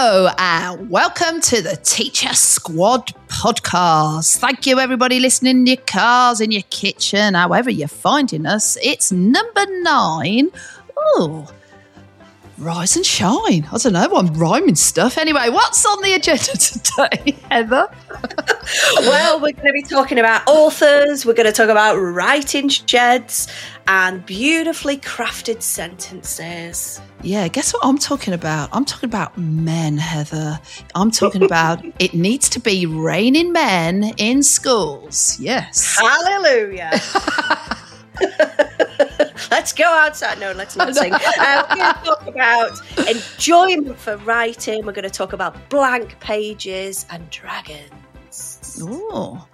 Hello, and welcome to the Teacher Squad podcast. Thank you, everybody listening in your cars, in your kitchen, however you're finding us. It's number nine. Oh, rise and shine. I don't know, I'm rhyming stuff. Anyway, what's on the agenda today, Heather? well, we're going to be talking about authors, we're going to talk about writing sheds, and beautifully crafted sentences. Yeah, guess what I'm talking about? I'm talking about men, Heather. I'm talking about it needs to be raining men in schools. Yes. Hallelujah. Let's go outside. No, let's not sing. Uh, we're going to talk about enjoyment for writing. We're going to talk about blank pages and dragons. Oh,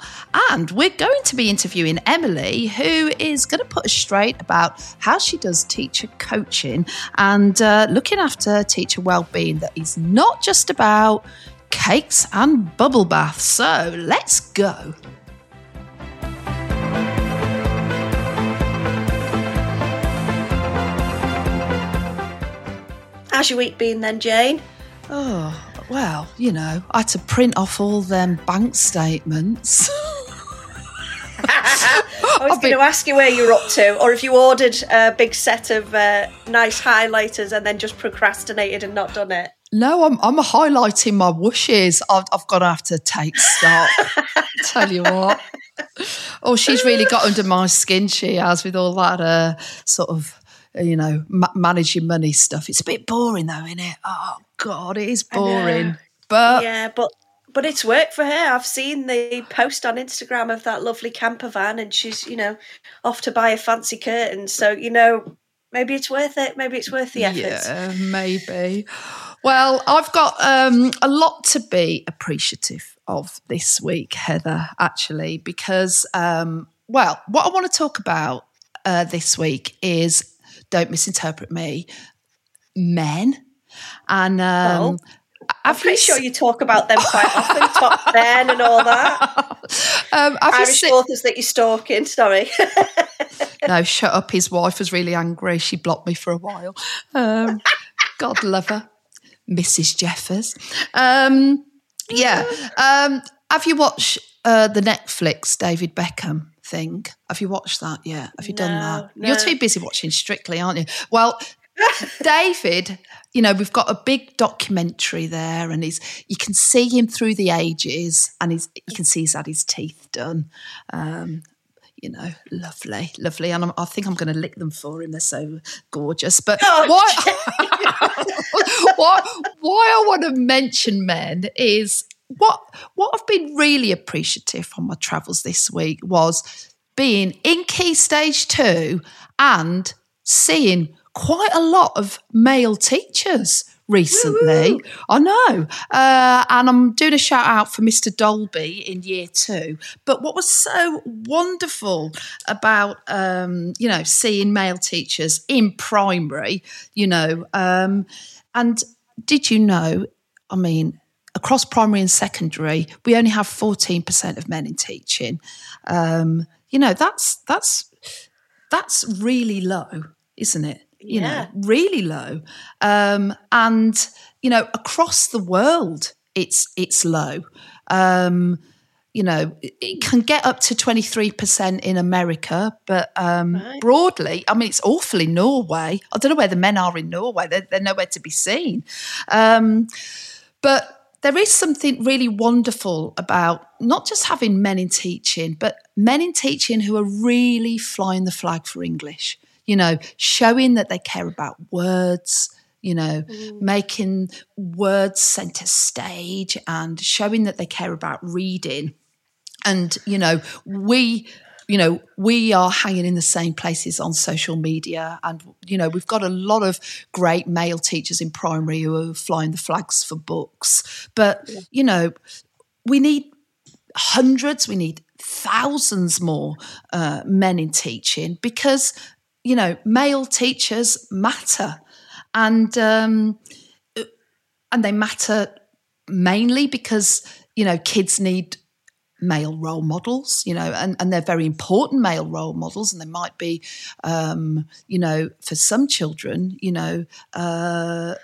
and we're going to be interviewing Emily, who is going to put us straight about how she does teacher coaching and uh, looking after teacher well-being. That is not just about cakes and bubble baths. So let's go. How's your week been then, Jane? Oh, well, you know, I had to print off all them bank statements. I was going to ask you where you're up to, or if you ordered a big set of uh, nice highlighters and then just procrastinated and not done it. No, I'm, I'm highlighting my wishes. I've, I've got to have to take stock. Tell you what. Oh, she's really got under my skin, she has, with all that uh, sort of, you know, ma- managing money stuff. It's a bit boring, though, isn't it? Oh, God, it is boring. But yeah, but but it's worked for her. I've seen the post on Instagram of that lovely camper van, and she's you know off to buy a fancy curtain. So you know maybe it's worth it. Maybe it's worth the effort. Yeah, maybe. Well, I've got um, a lot to be appreciative of this week, Heather. Actually, because um, well, what I want to talk about uh, this week is don't misinterpret me, men and um, I'm pretty sure you talk about them quite often, top men and all that. Um, Irish se- authors that you're stalking. Sorry. no, shut up. His wife was really angry. She blocked me for a while. Um, God love her, Mrs. Jeffers. Um, yeah. Um, have you watched uh, the Netflix David Beckham? Thing. Have you watched that yet? Have you no, done that? No. You're too busy watching Strictly, aren't you? Well, David, you know, we've got a big documentary there, and he's you can see him through the ages, and he's you can see he's had his teeth done. Um, you know, lovely, lovely, and I'm, i think I'm going to lick them for him. They're so gorgeous. But oh, why, why, why I want to mention men is what what I've been really appreciative on my travels this week was being in Key Stage Two and seeing quite a lot of male teachers recently. Woo-hoo. I know. Uh, and I'm doing a shout out for Mr. Dolby in year two. But what was so wonderful about, um, you know, seeing male teachers in primary, you know, um, and did you know, I mean, across primary and secondary, we only have 14% of men in teaching. Um, you know, that's, that's, that's really low, isn't it? you yeah. know, really low. Um, and, you know, across the world, it's, it's low. Um, you know, it can get up to 23% in America, but um, right. broadly, I mean, it's awful in Norway. I don't know where the men are in Norway, they're, they're nowhere to be seen. Um, but there is something really wonderful about not just having men in teaching, but men in teaching who are really flying the flag for English you know, showing that they care about words, you know, mm. making words center stage and showing that they care about reading. And, you know, we, you know, we are hanging in the same places on social media. And, you know, we've got a lot of great male teachers in primary who are flying the flags for books. But, you know, we need hundreds, we need thousands more uh, men in teaching because you know, male teachers matter, and um, and they matter mainly because you know kids need male role models, you know, and, and they're very important male role models, and they might be, um, you know, for some children, you know, uh,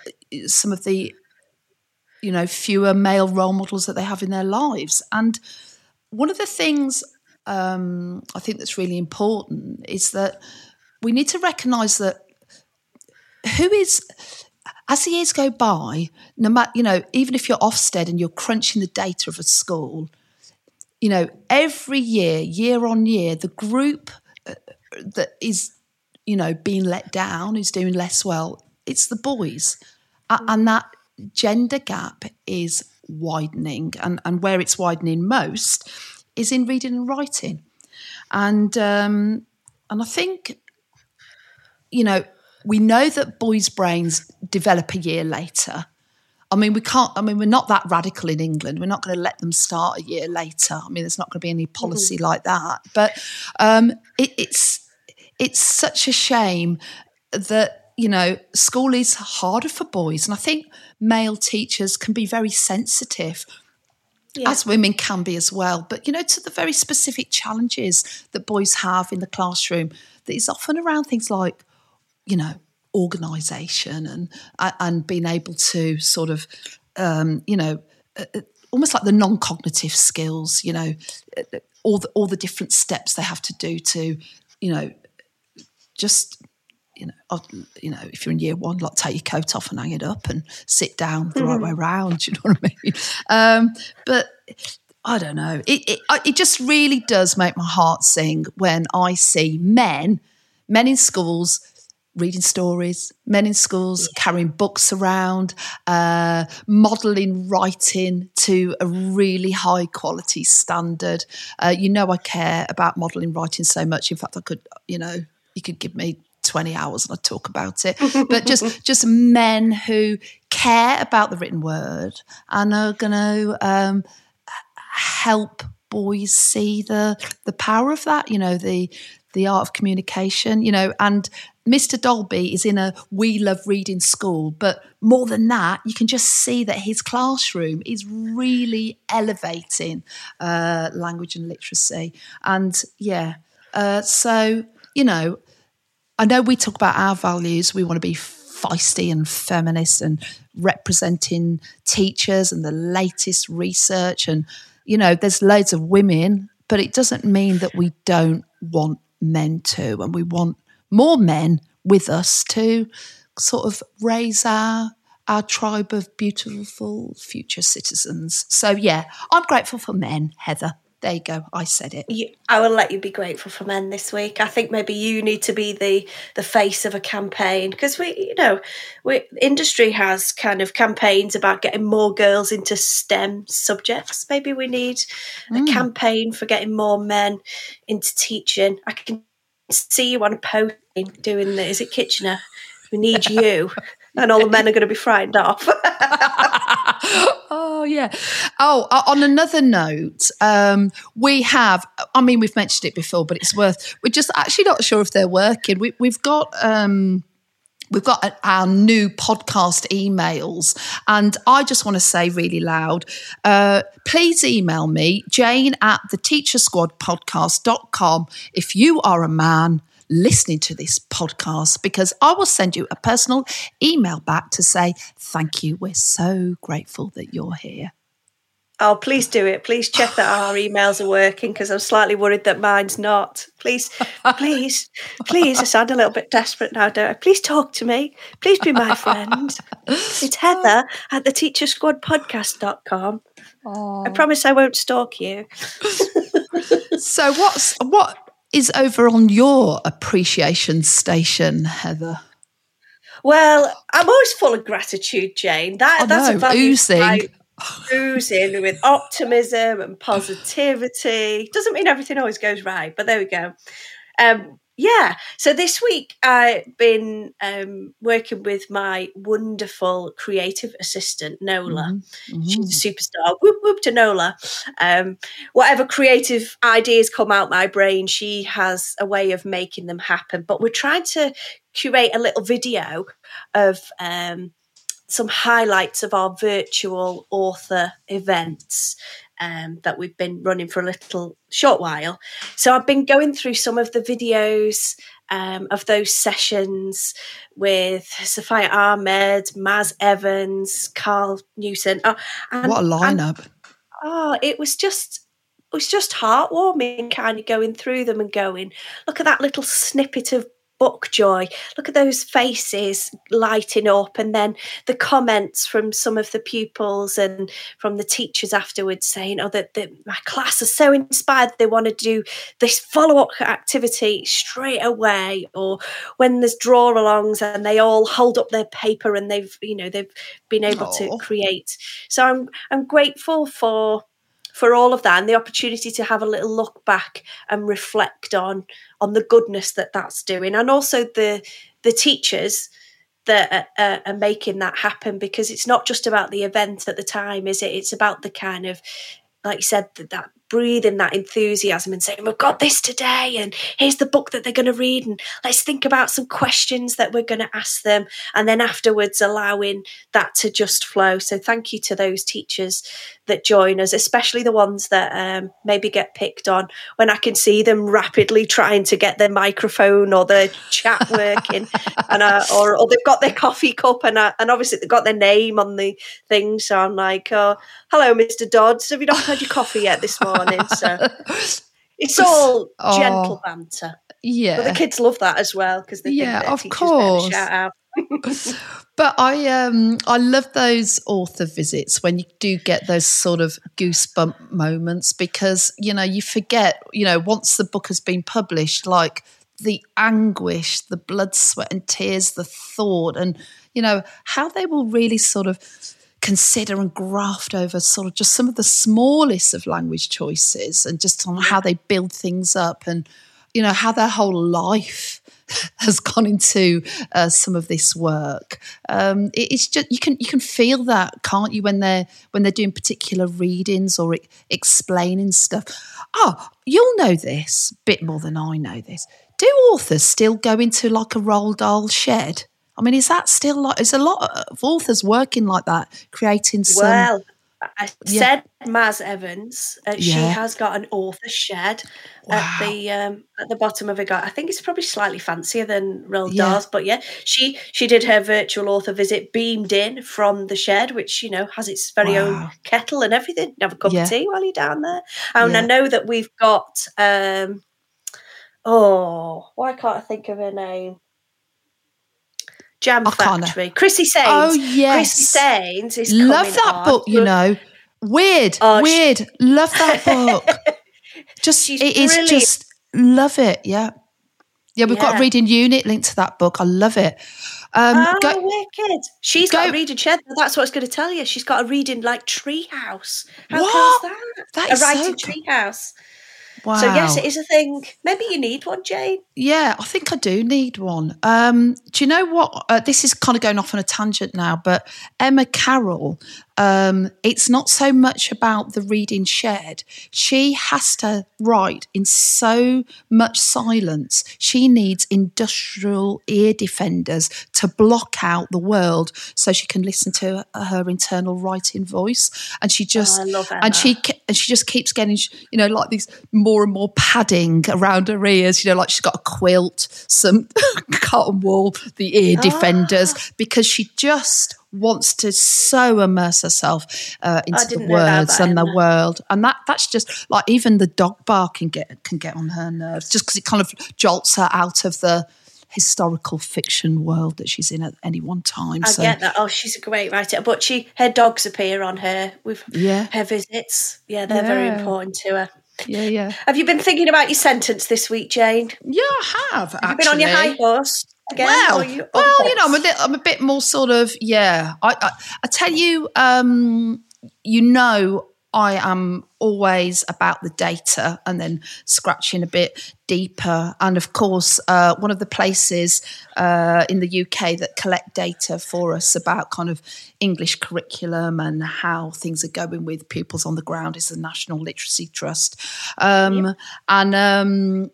some of the you know, fewer male role models that they have in their lives. And one of the things um, I think that's really important is that we need to recognise that who is as the years go by, no matter you know, even if you're Ofsted and you're crunching the data of a school, you know, every year, year on year, the group uh, that is, you know, being let down, who's doing less well, it's the boys, mm. and that gender gap is widening, and and where it's widening most is in reading and writing, and um, and I think, you know, we know that boys' brains develop a year later. I mean, we can't. I mean, we're not that radical in England. We're not going to let them start a year later. I mean, there's not going to be any policy mm-hmm. like that. But um, it, it's it's such a shame that you know school is harder for boys, and I think male teachers can be very sensitive. Yeah. As women can be as well, but you know, to the very specific challenges that boys have in the classroom, that is often around things like you know, organisation and and being able to sort of, um, you know, uh, uh, almost like the non-cognitive skills, you know, uh, all the all the different steps they have to do to, you know, just you know, you know, if you're in year one, like take your coat off and hang it up and sit down the mm-hmm. right way around. You know what I mean? Um, but I don't know. It, it it just really does make my heart sing when I see men, men in schools reading stories, men in schools yeah. carrying books around, uh, modelling writing to a really high quality standard. Uh, you know, I care about modelling writing so much. In fact, I could, you know, you could give me 20 hours and I'd talk about it. but just just men who care about the written word and are going to um, help boys see the the power of that. You know, the the art of communication. You know, and Mr. Dolby is in a we love reading school, but more than that, you can just see that his classroom is really elevating uh, language and literacy. And yeah, uh, so, you know, I know we talk about our values, we want to be feisty and feminist and representing teachers and the latest research. And, you know, there's loads of women, but it doesn't mean that we don't want men to. And we want more men with us to sort of raise our our tribe of beautiful future citizens. So yeah, I'm grateful for men, Heather. There you go. I said it. You, I will let you be grateful for men this week. I think maybe you need to be the the face of a campaign because we, you know, we industry has kind of campaigns about getting more girls into STEM subjects. Maybe we need mm. a campaign for getting more men into teaching. I can see you on a post doing the, is it Kitchener? We need you. and all the men are going to be frightened off. oh yeah. Oh, on another note, um, we have. I mean, we've mentioned it before, but it's worth. We're just actually not sure if they're working. We, have got. Um, We've got our new podcast emails, and I just want to say really loud uh, please email me, jane at the teachersquadpodcast.com, if you are a man listening to this podcast, because I will send you a personal email back to say, Thank you. We're so grateful that you're here. Oh, please do it. Please check that our emails are working because I'm slightly worried that mine's not. Please, please, please. I sound a little bit desperate now, don't I? Please talk to me. Please be my friend. It's Heather at the teachersquadpodcast.com. I promise I won't stalk you. so what's what is over on your appreciation station, Heather? Well, I'm always full of gratitude, Jane. That oh, that's no, a value oozing oozing with optimism and positivity. Doesn't mean everything always goes right, but there we go. Um, yeah, so this week I've been um, working with my wonderful creative assistant, Nola. Mm-hmm. mm-hmm. She's a superstar. Whoop, whoop to Nola. Um, whatever creative ideas come out my brain, she has a way of making them happen. But we're trying to curate a little video of um, some highlights of our virtual author events um, that we've been running for a little short while. So I've been going through some of the videos um, of those sessions with Sophia Ahmed, Maz Evans, Carl Newton. Oh, and, what a lineup! And, oh, it was just it was just heartwarming, kind of going through them and going, look at that little snippet of book joy. Look at those faces lighting up, and then the comments from some of the pupils and from the teachers afterwards saying, "Oh, that my class are so inspired they want to do this follow-up activity straight away." Or when there's draw-alongs and they all hold up their paper and they've, you know, they've been able Aww. to create. So I'm I'm grateful for for all of that and the opportunity to have a little look back and reflect on on the goodness that that's doing. And also the the teachers that are, are, making that happen because it's not just about the event at the time is it? It's about the kind of like you said that, that breathing that enthusiasm and saying, We've got this today, and here's the book that they're going to read, and let's think about some questions that we're going to ask them, and then afterwards allowing that to just flow. So, thank you to those teachers that join us, especially the ones that um, maybe get picked on when I can see them rapidly trying to get their microphone or their chat working, and uh, or, or they've got their coffee cup, and uh, and obviously they've got their name on the thing. So I'm like, oh, hello, Mr. Dodds, have you not had your coffee yet this morning? morning. So it's all oh, gentle banter. Yeah, but the kids love that as well because they yeah, of course. Shout out. but I um I love those author visits when you do get those sort of goosebump moments because you know you forget you know once the book has been published like the anguish the blood sweat and tears the thought and you know how they will really sort of consider and graft over sort of just some of the smallest of language choices and just on how they build things up and you know how their whole life has gone into uh, some of this work. Um, it, it's just you can you can feel that, can't you, when they're when they're doing particular readings or explaining stuff. Oh, you'll know this bit more than I know this. Do authors still go into like a Roald Dahl shed I mean, is that still like? Is a lot of authors working like that, creating some? Well, I said Maz Evans. Uh, yeah. She has got an author shed wow. at the um, at the bottom of her garden. I think it's probably slightly fancier than Roald yeah. Dahl's, but yeah, she she did her virtual author visit beamed in from the shed, which you know has its very wow. own kettle and everything. Have a cup yeah. of tea while you're down there. And I know that we've got. Um, oh, why can't I think of her name? Jam Factory. Chrissy Sains. Oh yes, Chrissy Sains is love that book. You know, weird, oh, weird. She... love that book. just She's it is just love it. Yeah, yeah. We've yeah. got a reading unit linked to that book. I love it. Um, oh, go, wicked! She's go, got a reading shed. That's what I was going to tell you. She's got a reading like treehouse. How what? cool is that? That is a writing so treehouse. Wow. So yes, it is a thing. Maybe you need one, Jane. Yeah, I think I do need one. Um, do you know what? Uh, this is kind of going off on a tangent now, but Emma Carroll um, it's not so much about the reading shed. She has to write in so much silence. She needs industrial ear defenders to block out the world so she can listen to her internal writing voice. And she just oh, and she and she just keeps getting you know like these more and more padding around her ears. You know, like she's got a quilt, some cotton wool, the ear ah. defenders because she just wants to so immerse herself uh, into the words and the world, and that that's just like even the dog bark can get can get on her nerves just because it kind of jolts her out of the historical fiction world that she's in at any one time. I so. get that. Oh, she's a great writer, but she her dogs appear on her with yeah. her visits. Yeah, they're yeah. very important to her. Yeah, yeah. Have you been thinking about your sentence this week, Jane? Yeah, I have. Have you been on your high horse? Again, well, you well, you know, I'm a bit, I'm a bit more sort of, yeah. I, I, I tell you, um, you know, I am always about the data and then scratching a bit deeper. And of course, uh, one of the places uh, in the UK that collect data for us about kind of English curriculum and how things are going with pupils on the ground is the National Literacy Trust. Um, yeah. And um,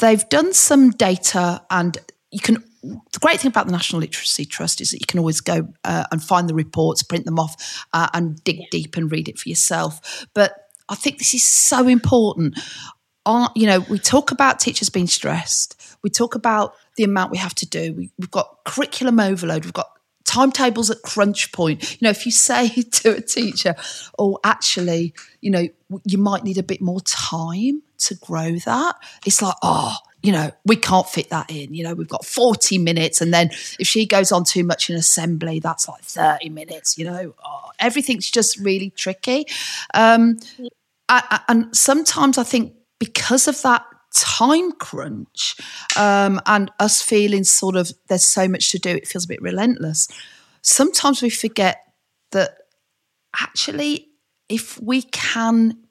they've done some data and you can the great thing about the National Literacy Trust is that you can always go uh, and find the reports, print them off, uh, and dig deep and read it for yourself. But I think this is so important. are, you know, we talk about teachers being stressed. We talk about the amount we have to do. We, we've got curriculum overload. We've got timetables at crunch point. You know, if you say to a teacher, oh, actually, you know, you might need a bit more time to grow that, it's like, oh, you know, we can't fit that in. You know, we've got 40 minutes. And then if she goes on too much in assembly, that's like 30 minutes, you know, oh, everything's just really tricky. Um, I, and sometimes I think because of that time crunch um, and us feeling sort of there's so much to do, it feels a bit relentless. Sometimes we forget that actually, if we can,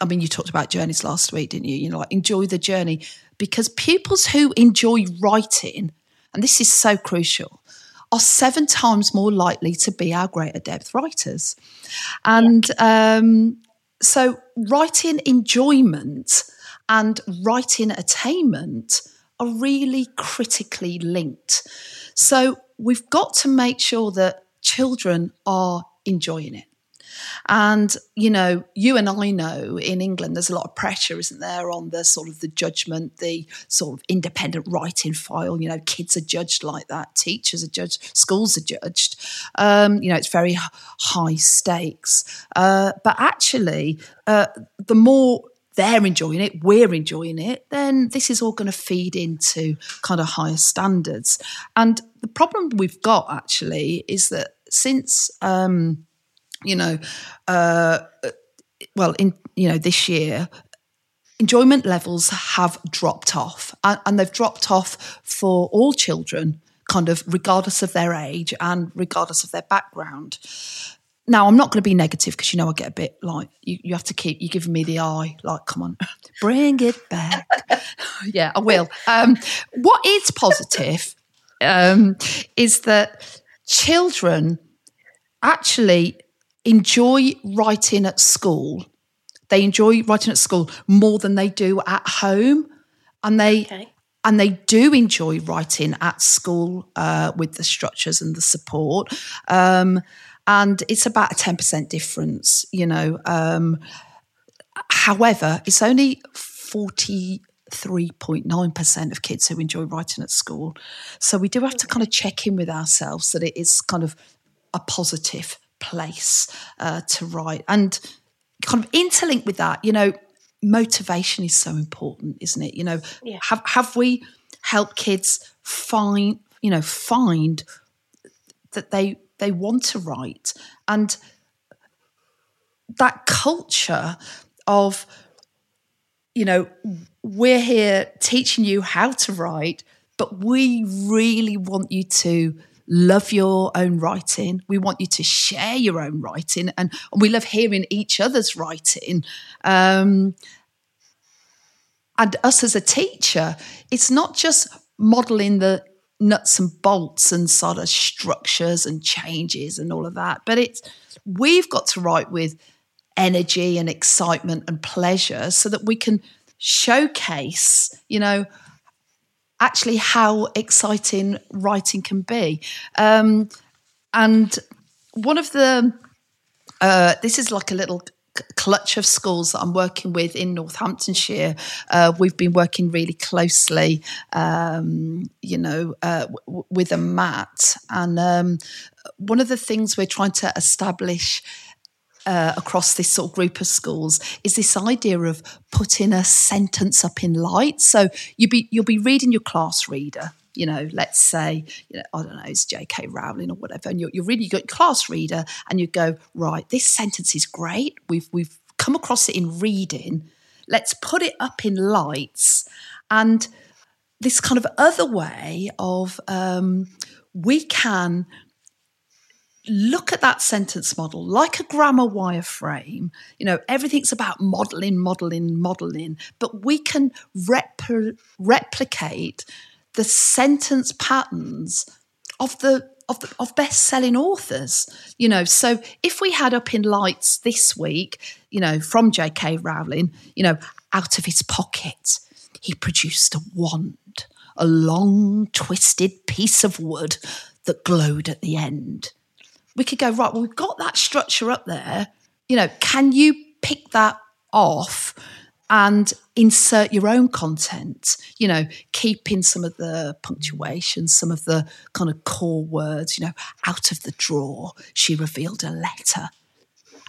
I mean, you talked about journeys last week, didn't you? You know, like enjoy the journey because pupils who enjoy writing, and this is so crucial, are seven times more likely to be our greater depth writers. And um, so, writing enjoyment and writing attainment are really critically linked. So, we've got to make sure that children are enjoying it. And, you know, you and I know in England there's a lot of pressure, isn't there, on the sort of the judgment, the sort of independent writing file. You know, kids are judged like that, teachers are judged, schools are judged. Um, you know, it's very high stakes. Uh, but actually, uh, the more they're enjoying it, we're enjoying it, then this is all going to feed into kind of higher standards. And the problem we've got actually is that since um, you know, uh, well, in you know this year, enjoyment levels have dropped off, and, and they've dropped off for all children, kind of regardless of their age and regardless of their background. Now, I'm not going to be negative because you know I get a bit like you, you have to keep you giving me the eye, like, come on, bring it back. yeah, I will. Um, what is positive um, is that children actually enjoy writing at school. They enjoy writing at school more than they do at home, and they okay. and they do enjoy writing at school uh, with the structures and the support. Um, and it's about a ten percent difference, you know. Um, however, it's only forty 3.9% of kids who enjoy writing at school. So we do have to kind of check in with ourselves that it is kind of a positive place uh, to write. And kind of interlink with that, you know, motivation is so important, isn't it? You know, yeah. have have we helped kids find, you know, find that they they want to write and that culture of you know we're here teaching you how to write but we really want you to love your own writing. We want you to share your own writing, and, and we love hearing each other's writing. Um, and us as a teacher, it's not just modeling the nuts and bolts and sort of structures and changes and all of that, but it's we've got to write with energy and excitement and pleasure so that we can showcase, you know, actually how exciting writing can be. Um, and one of the, uh, this is like a little clutch of schools that I'm working with in Northamptonshire. Uh, we've been working really closely, um, you know, uh, w- with a mat. And um, one of the things we're trying to establish uh, across this sort of group of schools is this idea of putting a sentence up in light. So you be you'll be reading your class reader. You know, let's say, you know, I don't know, it's J.K. Rowling or whatever, and you're, you're reading, your class reader, and you go, right, this sentence is great. We've we've come across it in reading. Let's put it up in lights, and this kind of other way of um, we can look at that sentence model like a grammar wireframe. You know, everything's about modeling, modeling, modeling, but we can rep- replicate the sentence patterns of the of, the, of best-selling authors you know so if we had up in lights this week you know from jk rowling you know out of his pocket he produced a wand a long twisted piece of wood that glowed at the end we could go, right, well, we've got that structure up there. You know, can you pick that off and insert your own content, you know, keeping some of the punctuation, some of the kind of core words, you know, out of the drawer, she revealed a letter,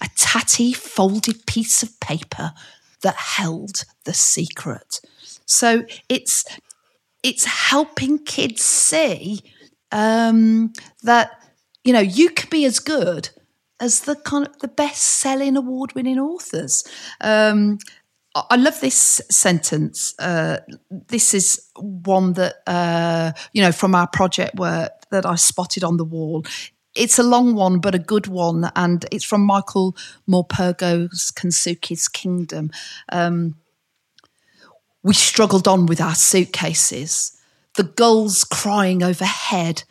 a tatty folded piece of paper that held the secret. So it's it's helping kids see um, that you know you can be as good as the kind of the best selling award winning authors. Um, I love this sentence. Uh, this is one that uh, you know from our project work that I spotted on the wall. It's a long one, but a good one, and it's from Michael Morpurgo's Kensuke's Kingdom. Um, we struggled on with our suitcases, the gulls crying overhead,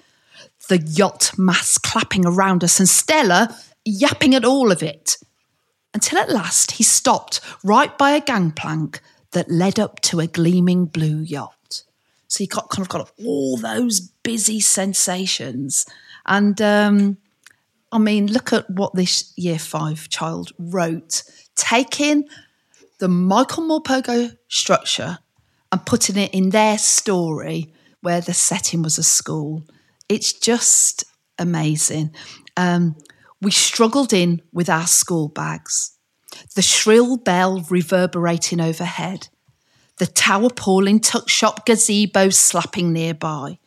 the yacht masts clapping around us, and Stella yapping at all of it until at last he stopped right by a gangplank that led up to a gleaming blue yacht. So he got kind of got all those busy sensations. And um, I mean, look at what this year five child wrote, taking the Michael Morpurgo structure and putting it in their story where the setting was a school. It's just amazing. Um, we struggled in with our school bags, the shrill bell reverberating overhead, the tower palling tuck shop gazebo slapping nearby,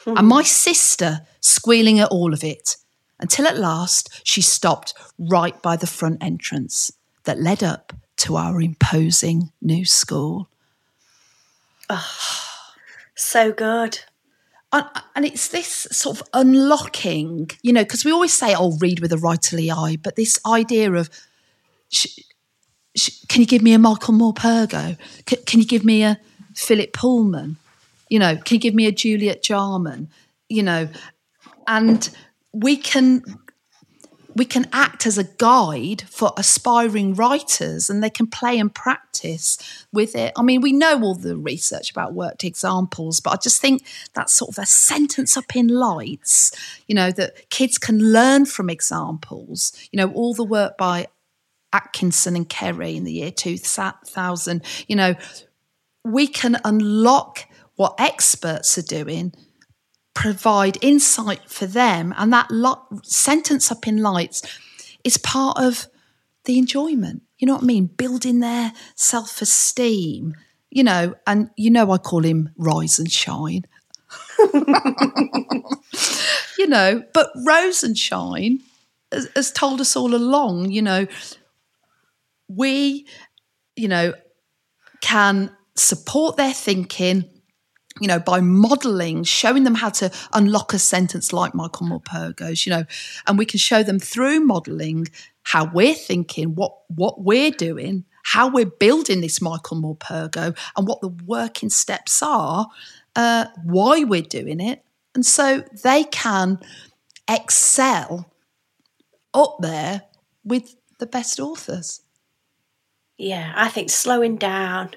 mm-hmm. and my sister squealing at all of it until at last she stopped right by the front entrance that led up to our imposing new school. Oh, so good and it's this sort of unlocking, you know, because we always say, "Oh, read with a writerly eye," but this idea of, sh- sh- can you give me a Michael Morpurgo? C- can you give me a Philip Pullman? You know, can you give me a Juliet Jarman? You know, and we can we can act as a guide for aspiring writers and they can play and practice with it. I mean, we know all the research about worked examples, but I just think that's sort of a sentence up in lights, you know, that kids can learn from examples. You know, all the work by Atkinson and Derry in the year 2000, you know, we can unlock what experts are doing provide insight for them. And that lo- sentence up in lights is part of the enjoyment. You know what I mean? Building their self esteem, you know, and you know, I call him Rise and Shine. you know, but Rosenshine has, has told us all along, you know, we, you know, can support their thinking you know, by modeling, showing them how to unlock a sentence like Michael Morpurgo's, you know, and we can show them through modeling how we're thinking, what what we're doing, how we're building this Michael Morpurgo, and what the working steps are, uh, why we're doing it, and so they can excel up there with the best authors. Yeah, I think slowing down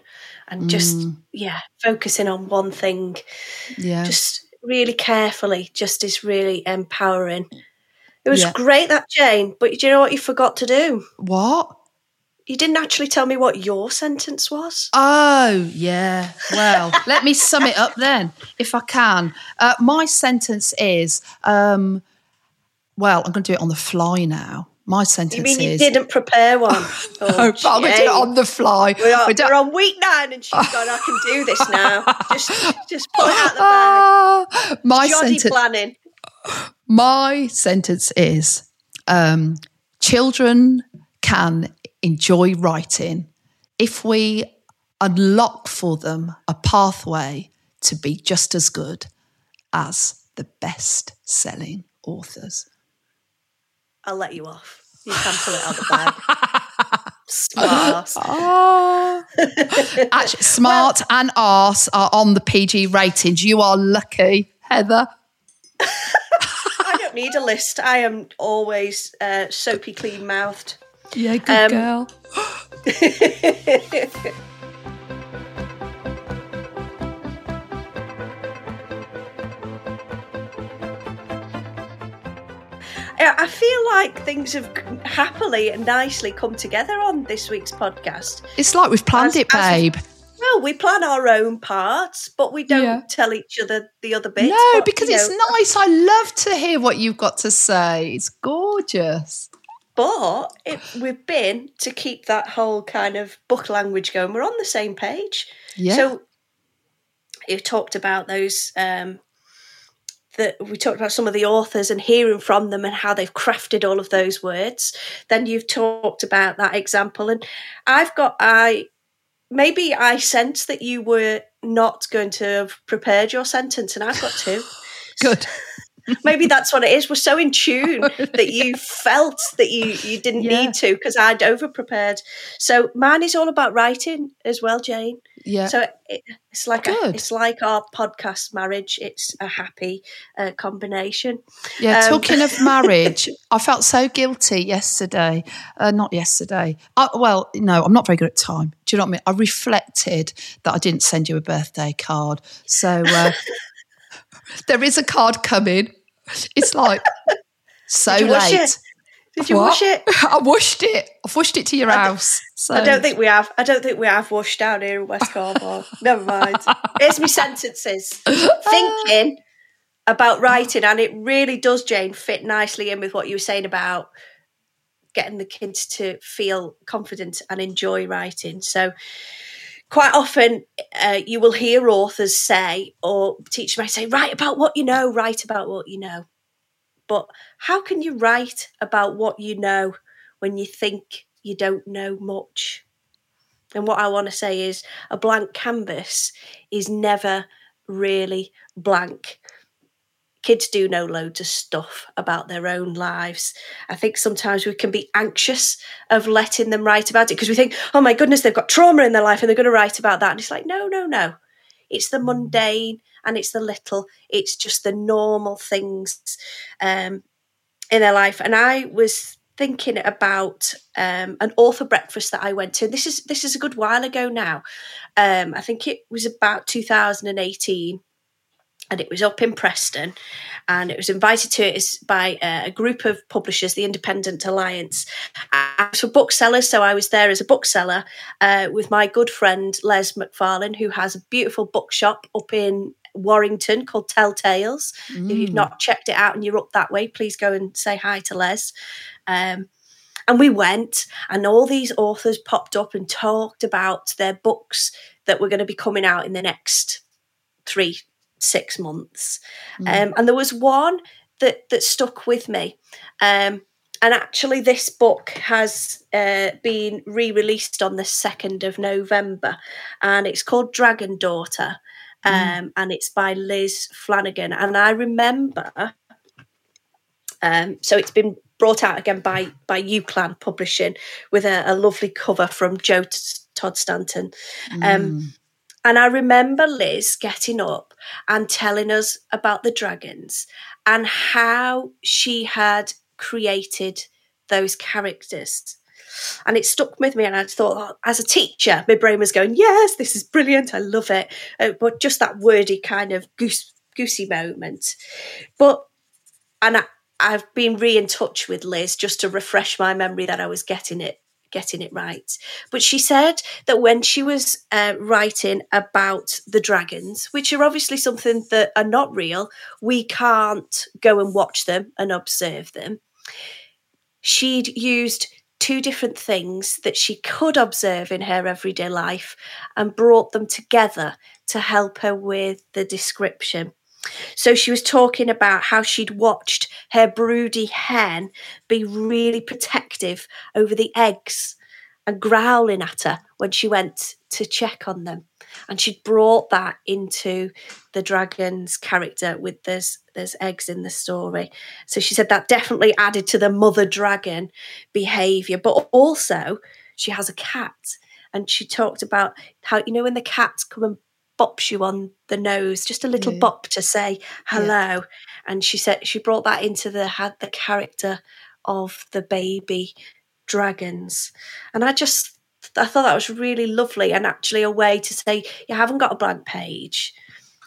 and just mm. yeah focusing on one thing yeah. just really carefully just is really empowering. It was yeah. great that jane but do you know what you forgot to do? What? You didn't actually tell me what your sentence was. Oh yeah. Well let me sum it up then if i can. Uh, my sentence is um, well i'm going to do it on the fly now my sentence is. you mean you didn't prepare one? Oh, no, but I'm going to do it on the fly. We're on, we we're on week nine and she's gone, I can do this now. just, just pull it out the bag. Uh, my sentence, planning. My sentence is um, children can enjoy writing if we unlock for them a pathway to be just as good as the best selling authors. I'll let you off. You can pull it out of the bag. smart. Oh. Actually, smart well, and arse are on the PG ratings. You are lucky, Heather. I don't need a list. I am always uh, soapy clean mouthed. Yeah, good um, girl. I feel like things have happily and nicely come together on this week's podcast. It's like we've planned As- it, as- babe. Well, we plan our own parts, but we don't Yeah. tell each other the other bits. no, but, because you it's know, nice. I love to hear what you've got to say. It's gorgeous. But it, we've been to keep that whole kind of book language going. We're on the same page. Yeah. So you talked about those. Um, that we talked about some of the authors and hearing from them and how they've crafted all of those words. Then you've talked about that example, and I've got I maybe I sense that you were not going to have prepared your sentence, and I've got two. Good. Maybe that's what it is. We're so in tune that you felt that you you didn't Yeah. need to because I'd over prepared. So mine is all about writing as well, Jane. Yeah. So it, it's like a, it's like our podcast marriage. It's a happy uh, combination. Yeah, Um, talking of marriage, I felt so guilty yesterday. Uh, not yesterday. I, well, no, I'm not very good at time. Do you know what I mean? I reflected that I didn't send you a birthday card. So uh, there is a card coming. It's like so Did you wash late. it? Did you What? wash it? I washed it. I've washed it to your I house. So I don't think we have. I don't think we have washed down here in West Cornwall. Never mind. Here's my sentences. Thinking about writing, and it really does, Jane, fit nicely in with what you were saying about getting the kids to feel confident and enjoy writing. So, quite often, uh, you will hear authors say, or teachers might say, write about what you know, write about what you know. But how can you write about what you know when you think you don't know much? And what I want to say is a blank canvas is never really blank. Kids do know loads of stuff about their own lives. I think sometimes we can be anxious of letting them write about it because we think, oh my goodness, they've got trauma in their life and they're going to write about that. And it's like, no, no, no. It's the mundane and it's the little, it's just the normal things um, in their life. And I was thinking about um, an author breakfast that I went to. This is this is a good while ago now. Um, I think it was about 2018, and it was up in Preston, and it was invited to it by uh, a group of publishers, the Independent Alliance. Was for booksellers, so I was there as a bookseller uh, with my good friend Les McFarlane, who has a beautiful bookshop up in Warrington called Telltales. If you've Mm. not checked it out and you're up that way, please go and say hi to Les. Um, and we went, and all these authors popped up and talked about their books that were going to be coming out in the next three, six months. Mm. Um, and there was one that that stuck with me. Um, and actually, this book has uh, been re-released on the second of November, and it's called Dragon Daughter, um, Mm. and it's by Liz Flanagan. And I remember, um, so it's been brought out again by by UClan Publishing with a, a lovely cover from Joe Todd Stanton. Um, Mm. And I remember Liz getting up and telling us about the dragons and how she had created those characters. And it stuck with me, and I thought, oh, as a teacher, my brain was going, "Yes, this is brilliant. I love it." Uh, but just that wordy kind of goose, goosey moment. But and I, I've been re in touch with Liz just to refresh my memory that I was getting it getting it right. But she said that when she was uh, writing about the dragons, which are obviously something that are not real, we can't go and watch them and observe them. She'd used two different things that she could observe in her everyday life and brought them together to help her with the description. So she was talking about how she'd watched her broody hen be really protective over the eggs and growling at her when she went to check on them. And she'd brought that into the dragon's character with there's there's eggs in the story. So she said that definitely added to the mother dragon behaviour. But also she has a cat. And she talked about how, you know, when the cats come and bops you on the nose, just a little Yeah. bop to say hello. And she said she brought that into the had the character of the baby dragons. And I just I thought that was really lovely and actually a way to say you haven't got a blank page.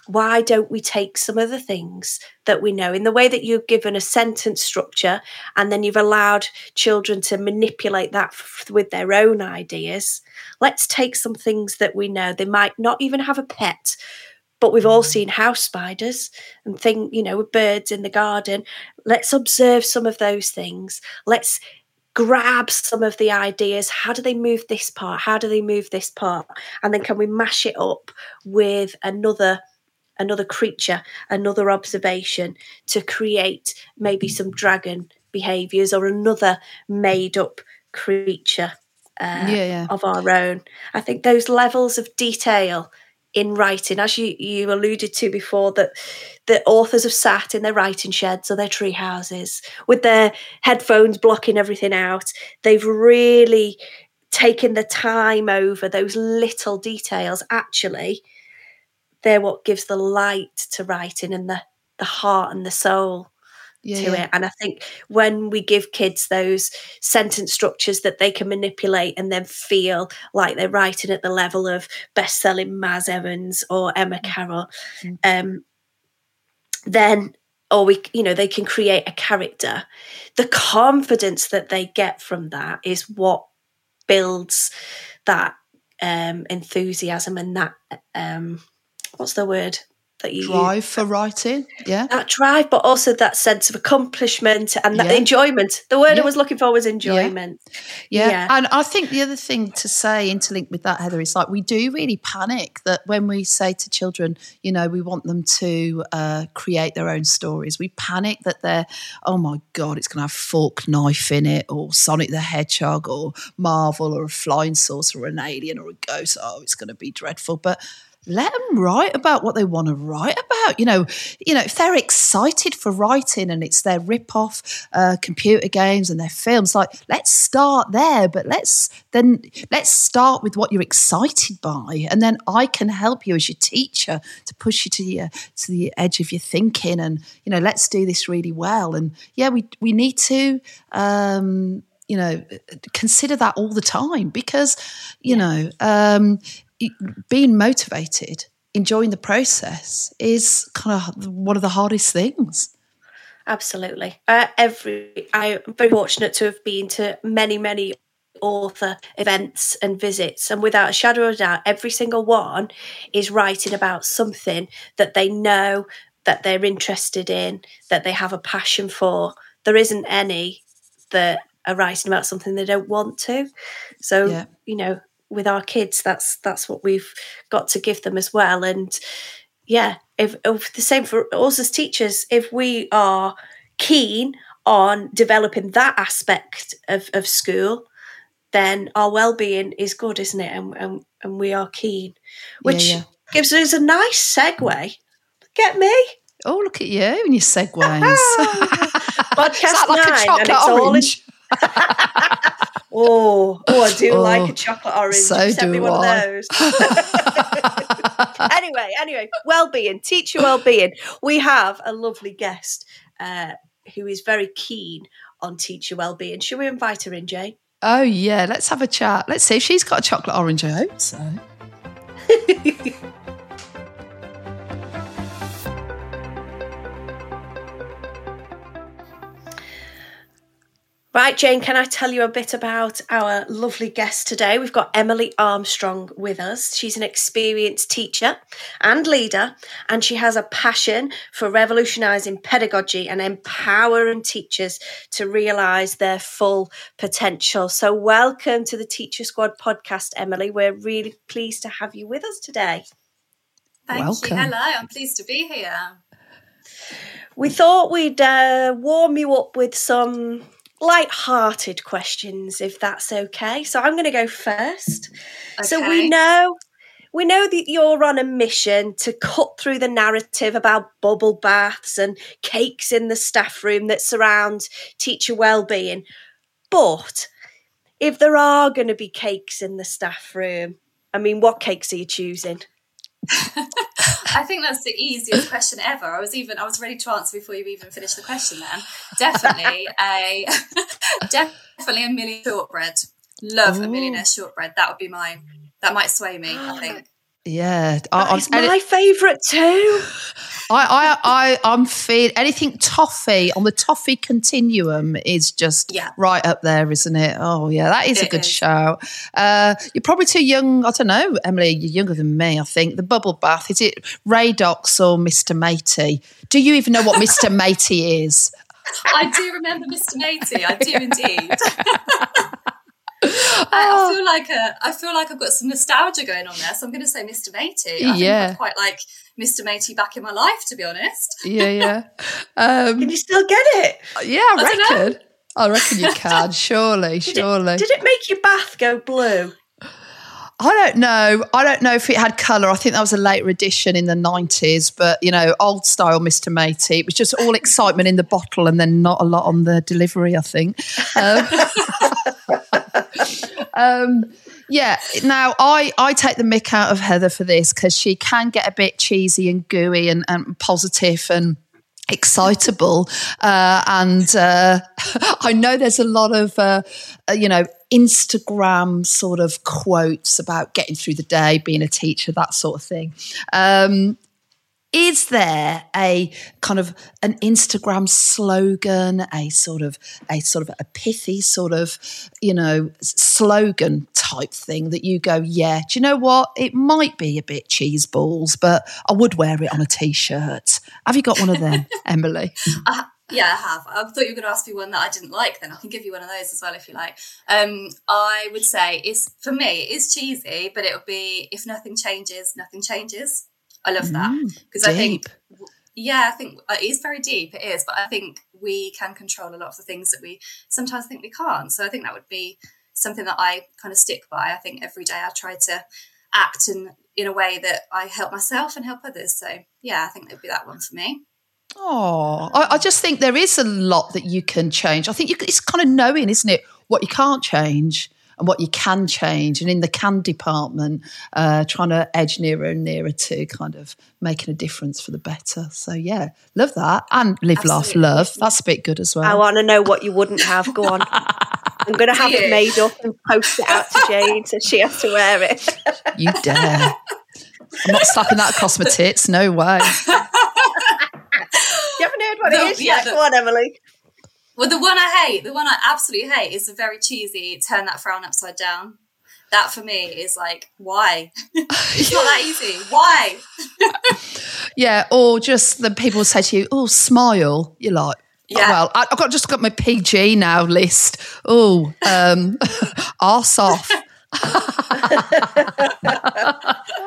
Why don't we take some of the things that we know in the way that you've given a sentence structure and then you've allowed children to manipulate that f- with their own ideas? Let's take some things that we know. They might not even have a pet, but we've all mm. seen house spiders and thing, you know, with birds in the garden. Let's observe some of those things. Let's grab some of the ideas. How do they move this part? How do they move this part? And then can we mash it up with another another creature, another observation to create maybe some dragon behaviors or another made up creature uh, yeah, yeah. of our own. I think those levels of detail in writing, as you, you alluded to before, that the authors have sat in their writing sheds or their tree houses with their headphones blocking everything out. They've really taken the time over those little details. Actually, they're what gives the light to writing and the, the heart and the soul yeah, to yeah. it. And I think when we give kids those sentence structures that they can manipulate and then feel like they're writing at the level of best selling Maz Evans or Emma mm. Carroll, mm-hmm. um, then or we you know they can create a character the confidence that they get from that is what builds that um enthusiasm and that um what's the word that you drive use. for writing yeah that drive but also that sense of accomplishment and that yeah. enjoyment the word yeah. i was looking for was enjoyment yeah. yeah. and i think the other thing to say interlinked with that heather is like we do really panic that when we say to children you know we want them to uh, create their own stories we panic that they're oh my god it's going to have Fortnite in it or sonic the hedgehog or marvel or a flying saucer or an alien or a ghost oh it's going to be dreadful but let them write about what they want to write about. You know, you know, if they're excited for writing and it's their rip-off uh, computer games and their films, like let's start there. But let's then let's start with what you're excited by, and then I can help you as your teacher to push you to the to the edge of your thinking. And you know, let's do this really well. And yeah, we we need to. Um, you know, consider that all the time because, you know, um, being motivated, enjoying the process is kind of one of the hardest things. Absolutely. Uh, every I'm very fortunate to have been to many, many author events and visits, and without a shadow of a doubt, every single one is writing about something that they know that they're interested in, that they have a passion for. There isn't any that are writing about something they don't want to. So, yeah. you know, with our kids that's that's what we've got to give them as well. And yeah if, if the same for us as teachers if we are keen on developing that aspect of, of school then our well-being is good isn't it? And, and, and we are keen which yeah, yeah. gives us a nice segue. Get me? Oh look at you and your segues. Podcast like nine and it's orange? all in Oh, oh, I do oh, like a chocolate orange. So Send me one I. of those. anyway, anyway, well-being, teacher well-being. We have a lovely guest uh, who is very keen on teacher well-being. Should we invite her in, Jane? Oh yeah, let's have a chat. Let's see if she's got a chocolate orange. I hope so. Right, Jane, can I tell you a bit about our lovely guest today? We've got Emily Armstrong with us. She's an experienced teacher and leader, and she has a passion for revolutionising pedagogy and empowering teachers to realise their full potential. So, welcome to the Teacher Squad podcast, Emily. We're really pleased to have you with us today. Thank welcome. you. Hello, I'm pleased to be here. We thought we'd uh, warm you up with some light-hearted questions if that's okay. So i'm going to go first. Okay. so we know we know that you're on a mission to cut through the narrative about bubble baths and cakes in the staff room that surround teacher well-being. But if there are going to be cakes in the staff room i mean what cakes are you choosing I think that's the easiest question ever. I was even I was ready to answer before you even finished the question. Then definitely a definitely a millionaire shortbread. Love Ooh. a millionaire shortbread. That would be mine. That might sway me. I think. Yeah, I, it's my favourite too. I, I, I, I'm feeling anything toffee on the toffee continuum is just yeah. right up there, isn't it? Oh, yeah, that is it a good is. show. Uh, you're probably too young. I don't know, Emily. You're younger than me. I think the bubble bath is it Radox or Mr. Matey? Do you even know what Mr. Matey is? I do remember Mr. Matey. I do indeed. I, I feel like a, I feel like I've got some nostalgia going on there, so I'm going to say Mr. Matey. I Yeah. think I'd quite like Mr. Matey back in my life, to be honest. Yeah, yeah, um, Can you still get it? yeah. I, I reckon. I reckon you can. Surely, Did surely. It, did it make your bath go blue? I don't know. I don't know if it had colour. I think that was a later edition in the 90s, but you know, old style Mr. Matey. It was just all excitement in the bottle and then not a lot on the delivery, I think. Um, um, yeah. Now, I, I take the mick out of Heather for this because she can get a bit cheesy and gooey and, and positive and excitable uh, and uh, i know there's a lot of uh, uh, you know instagram sort of quotes about getting through the day being a teacher that sort of thing um, is there a kind of an Instagram slogan, a sort of a sort of a pithy sort of you know slogan type thing that you go, yeah, do you know what? It might be a bit cheese balls, but I would wear it on a t-shirt. Have you got one of them, Emily? I, yeah, I have. I thought you were going to ask me one that I didn't like. Then I can give you one of those as well if you like. Um, I would say is for me it is cheesy, but it would be if nothing changes, nothing changes. I love that because I think yeah, I think uh, it is very deep. It is, but I think we can control a lot of the things that we sometimes think we can't. So I think that would be something that I kind of stick by. I think every day I try to act in in a way that I help myself and help others. So yeah, I think that would be that one for me. Oh, I, I just think there is a lot that you can change. I think you, it's kind of knowing, isn't it, what you can't change and what you can change. And in the can department, uh, trying to edge nearer and nearer to kind of making a difference for the better. So yeah, love that. And live, Absolutely. laugh, love. That's a bit good as well. I want to know what you wouldn't have. Go on. I'm going to have it made up and post it out to Jane so she has to wear it. You dare. I'm not slapping that across my tits. No way. You haven't heard what No, it is yeah, yet. the- Go on, Emily. Well, the one I hate, the one I absolutely hate, is the very cheesy "turn that frown upside down." That for me is like, why? it's not that easy. Why? Yeah, or just the people say to you, "Oh, smile." You're like, oh, well, I, I've got just got my PG now list. Oh, um, arse off.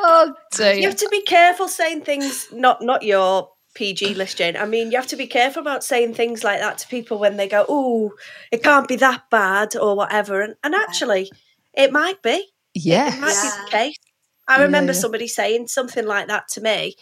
oh You have to be careful saying things, not not your PG list, Jane. I mean, you have to be careful about saying things like that to people when they go, oh, it can't be that bad or whatever. And, and actually, it might be. Yeah. It Yeah. might Yeah. be the case. I remember yeah. somebody saying something like that to me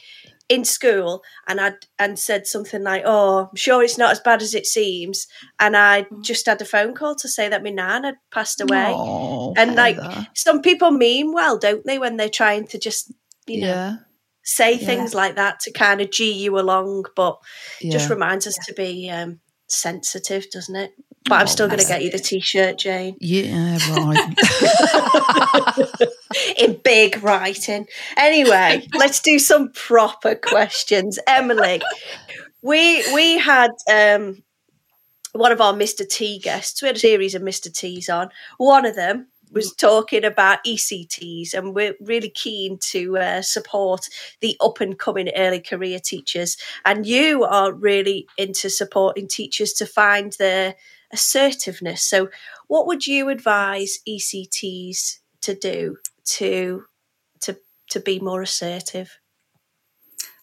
in school, and I and said something like, "Oh, I'm sure it's not as bad as it seems." And I mm. just had a phone call to say that my nan had passed away. Oh, and like some people mean well, don't they, when they're trying to just you know say Yeah. things like that to kind of gee you along, but yeah. just reminds us to be um, sensitive, doesn't it? But I'm Oh, still going to get you the t-shirt, Jane, yeah, right. in big writing. Anyway, let's do some proper questions, Emily. We we had um, one of our Mr. T guests. We had a series of Mr. T's on. One of them was talking about ECTs, and we're really keen to uh, support the up and coming early career teachers. And you are really into supporting teachers to find their assertiveness. So, what would you advise ECTs to do to to to be more assertive?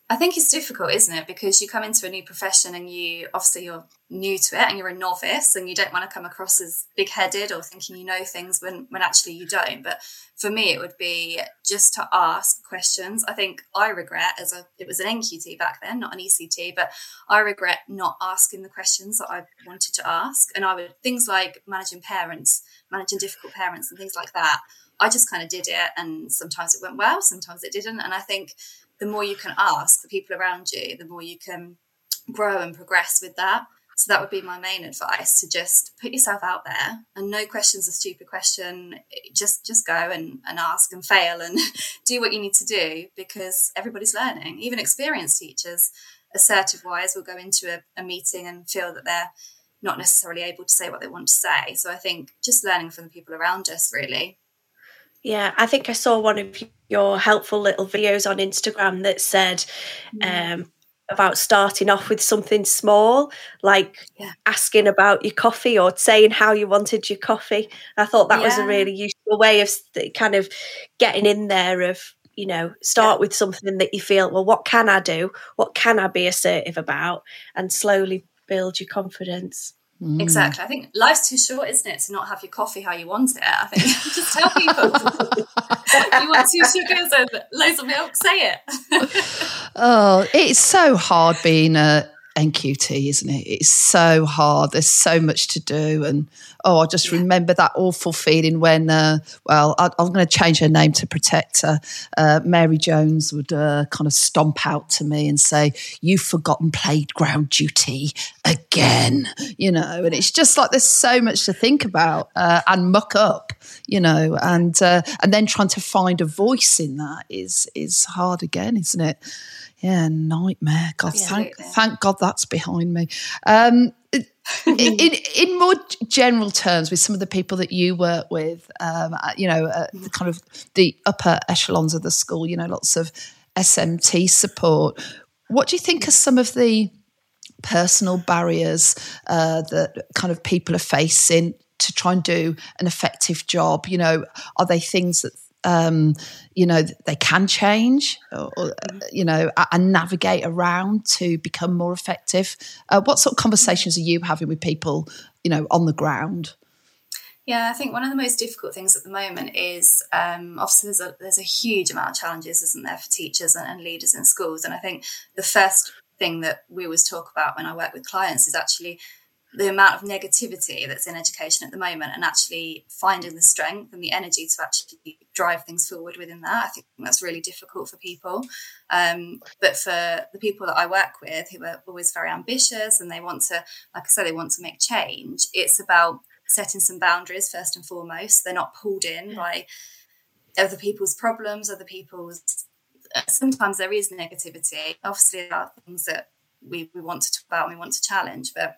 I think it's difficult, isn't it? Because you come into a new profession and you obviously you're new to it and you're a novice and you don't want to come across as big headed or thinking you know things when, when actually you don't. But for me, it would be just to ask questions. I think I regret as a it was an NQT back then, not an ECT, but I regret not asking the questions that I wanted to ask. And I would things like managing parents, managing difficult parents, and things like that. I just kind of did it, and sometimes it went well, sometimes it didn't. And I think the more you can ask the people around you, the more you can grow and progress with that. So that would be my main advice to just put yourself out there and no question's a stupid question. Just just go and, and ask and fail and do what you need to do because everybody's learning. Even experienced teachers, assertive wise, will go into a, a meeting and feel that they're not necessarily able to say what they want to say. So I think just learning from the people around us really. Yeah, I think I saw one of your helpful little videos on Instagram that said mm. um, about starting off with something small, like yeah. asking about your coffee or saying how you wanted your coffee. I thought that yeah. was a really useful way of kind of getting in there of you know start yeah. with something that you feel well what can i do what can i be assertive about and slowly build your confidence Mm. Exactly. I think life's too short, isn't it, to not have your coffee how you want it. I think just tell people you want two sugars and loads of milk, say it. oh, it's so hard being a NQT, isn't it? It's so hard. There's so much to do. And oh, I just yeah. remember that awful feeling when, uh, well, I, am going to change her name to protect her. Uh, Mary Jones would uh, kind of stomp out to me and say, You've forgotten playground duty again, you know. And it's just like there's so much to think about uh, and muck up, you know, and uh, and then trying to find a voice in that is is hard again, isn't it? Yeah, nightmare. God, thank, thank God that's behind me. Um, in, in more general terms, with some of the people that you work with, um, uh, you know, uh, the kind of the upper echelons of the school, you know, lots of SMT support. What do you think are some of the personal barriers uh, that kind of people are facing to try and do an effective job? You know, are they things that um, you know, they can change, or, or, you know, and navigate around to become more effective. Uh, what sort of conversations are you having with people, you know, on the ground? Yeah, I think one of the most difficult things at the moment is um, obviously there's a, there's a huge amount of challenges, isn't there, for teachers and, and leaders in schools. And I think the first thing that we always talk about when I work with clients is actually the amount of negativity that's in education at the moment and actually finding the strength and the energy to actually drive things forward within that. I think that's really difficult for people. Um, but for the people that I work with who are always very ambitious and they want to, like I said, they want to make change, it's about setting some boundaries first and foremost. They're not pulled in by other people's problems, other people's. Sometimes there is negativity. Obviously, there are things that we, we want to talk about and we want to challenge, but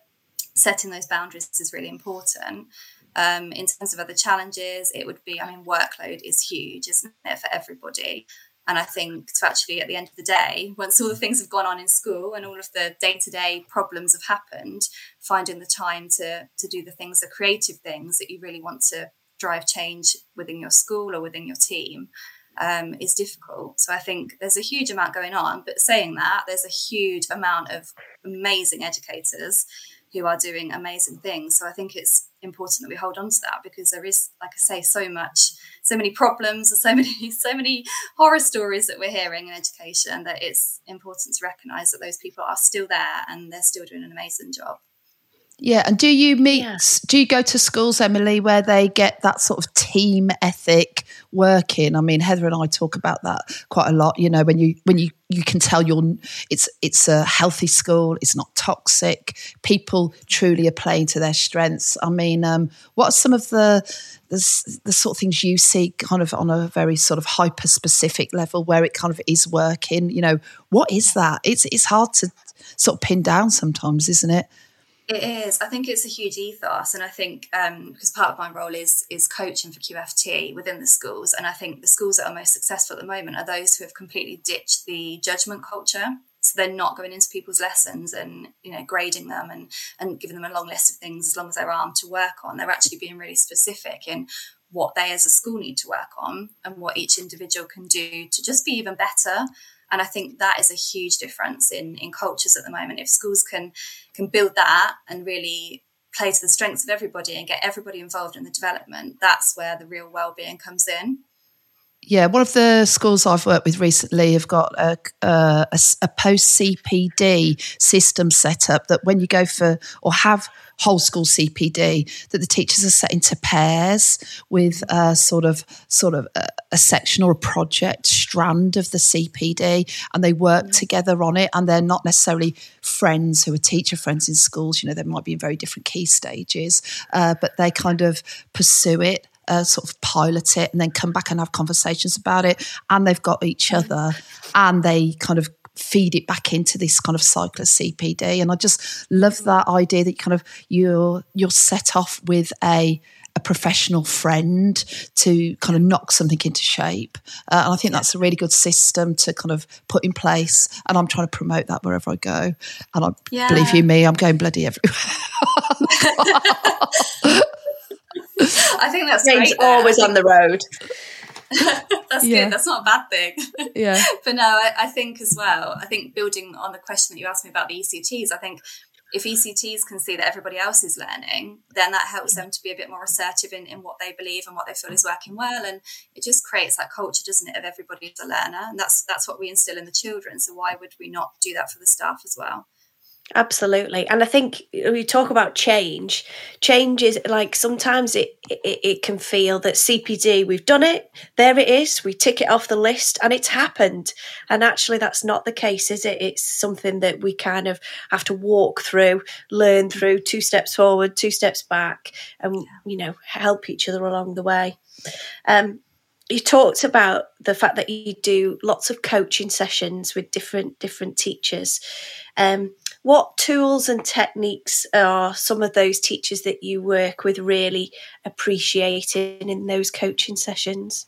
setting those boundaries is really important. Um, in terms of other challenges, it would be, I mean, workload is huge, isn't it, for everybody? And I think to actually, at the end of the day, once all the things have gone on in school and all of the day to day problems have happened, finding the time to, to do the things, the creative things that you really want to drive change within your school or within your team um, is difficult. So I think there's a huge amount going on. But saying that, there's a huge amount of amazing educators who are doing amazing things. So I think it's important that we hold on to that because there is, like I say, so much, so many problems, and so many, so many horror stories that we're hearing in education that it's important to recognise that those people are still there and they're still doing an amazing job. Yeah, and do you meet? Yeah. Do you go to schools, Emily, where they get that sort of team ethic working? I mean, Heather and I talk about that quite a lot. You know, when you when you you can tell you're it's it's a healthy school. It's not toxic. People truly are playing to their strengths. I mean, um, what are some of the, the the sort of things you see, kind of on a very sort of hyper specific level, where it kind of is working? You know, what is that? It's it's hard to sort of pin down sometimes, isn't it? It is. I think it's a huge ethos, and I think um, because part of my role is is coaching for QFT within the schools, and I think the schools that are most successful at the moment are those who have completely ditched the judgment culture. So they're not going into people's lessons and you know grading them and and giving them a long list of things as long as they're armed to work on. They're actually being really specific in what they as a school need to work on and what each individual can do to just be even better and I think that is a huge difference in, in cultures at the moment. If schools can can build that and really play to the strengths of everybody and get everybody involved in the development, that's where the real well-being comes in. Yeah, one of the schools I've worked with recently have got a, a, a, a post CPD system set up that when you go for or have whole school CPD, that the teachers are set into pairs with a sort of sort of a, a section or a project strand of the CPD, and they work together on it. And they're not necessarily friends who are teacher friends in schools. You know, they might be in very different key stages, uh, but they kind of pursue it uh, sort of pilot it and then come back and have conversations about it. And they've got each other and they kind of feed it back into this kind of cycle of CPD. And I just love that idea that kind of you're you're set off with a a professional friend to kind of knock something into shape. Uh, and I think that's a really good system to kind of put in place. And I'm trying to promote that wherever I go. And I yeah. believe you me, I'm going bloody everywhere. I think that's great. always on the road. that's yeah. good. That's not a bad thing. Yeah. but no, I, I, think as well, I think building on the question that you asked me about the ECTs, I think if ECTs can see that everybody else is learning, then that helps them to be a bit more assertive in, in what they believe and what they feel is working well. And it just creates that culture, doesn't it, of everybody as a learner. And that's that's what we instill in the children. So why would we not do that for the staff as well? Absolutely. And I think we talk about change. Change is like sometimes it, it, it can feel that CPD, we've done it, there it is, we tick it off the list and it's happened. And actually that's not the case, is it? It's something that we kind of have to walk through, learn through, two steps forward, two steps back, and you know, help each other along the way. Um, you talked about the fact that you do lots of coaching sessions with different different teachers. Um, what tools and techniques are some of those teachers that you work with really appreciating in those coaching sessions?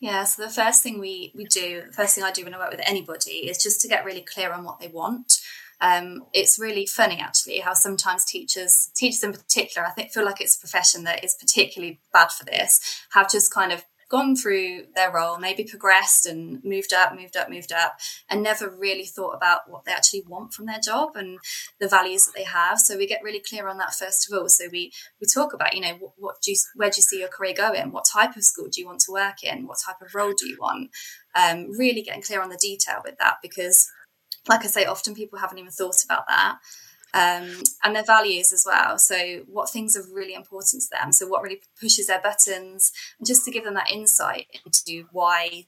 Yeah, so the first thing we, we do, the first thing I do when I work with anybody is just to get really clear on what they want. Um, it's really funny actually how sometimes teachers, teachers in particular, I think feel like it's a profession that is particularly bad for this, have just kind of gone through their role, maybe progressed and moved up, moved up, moved up, and never really thought about what they actually want from their job and the values that they have. So we get really clear on that first of all. So we we talk about, you know, what, what do you, where do you see your career going? What type of school do you want to work in? What type of role do you want? Um, really getting clear on the detail with that because, like I say, often people haven't even thought about that um, and their values as well. So, what things are really important to them? So, what really pushes their buttons? And just to give them that insight into why.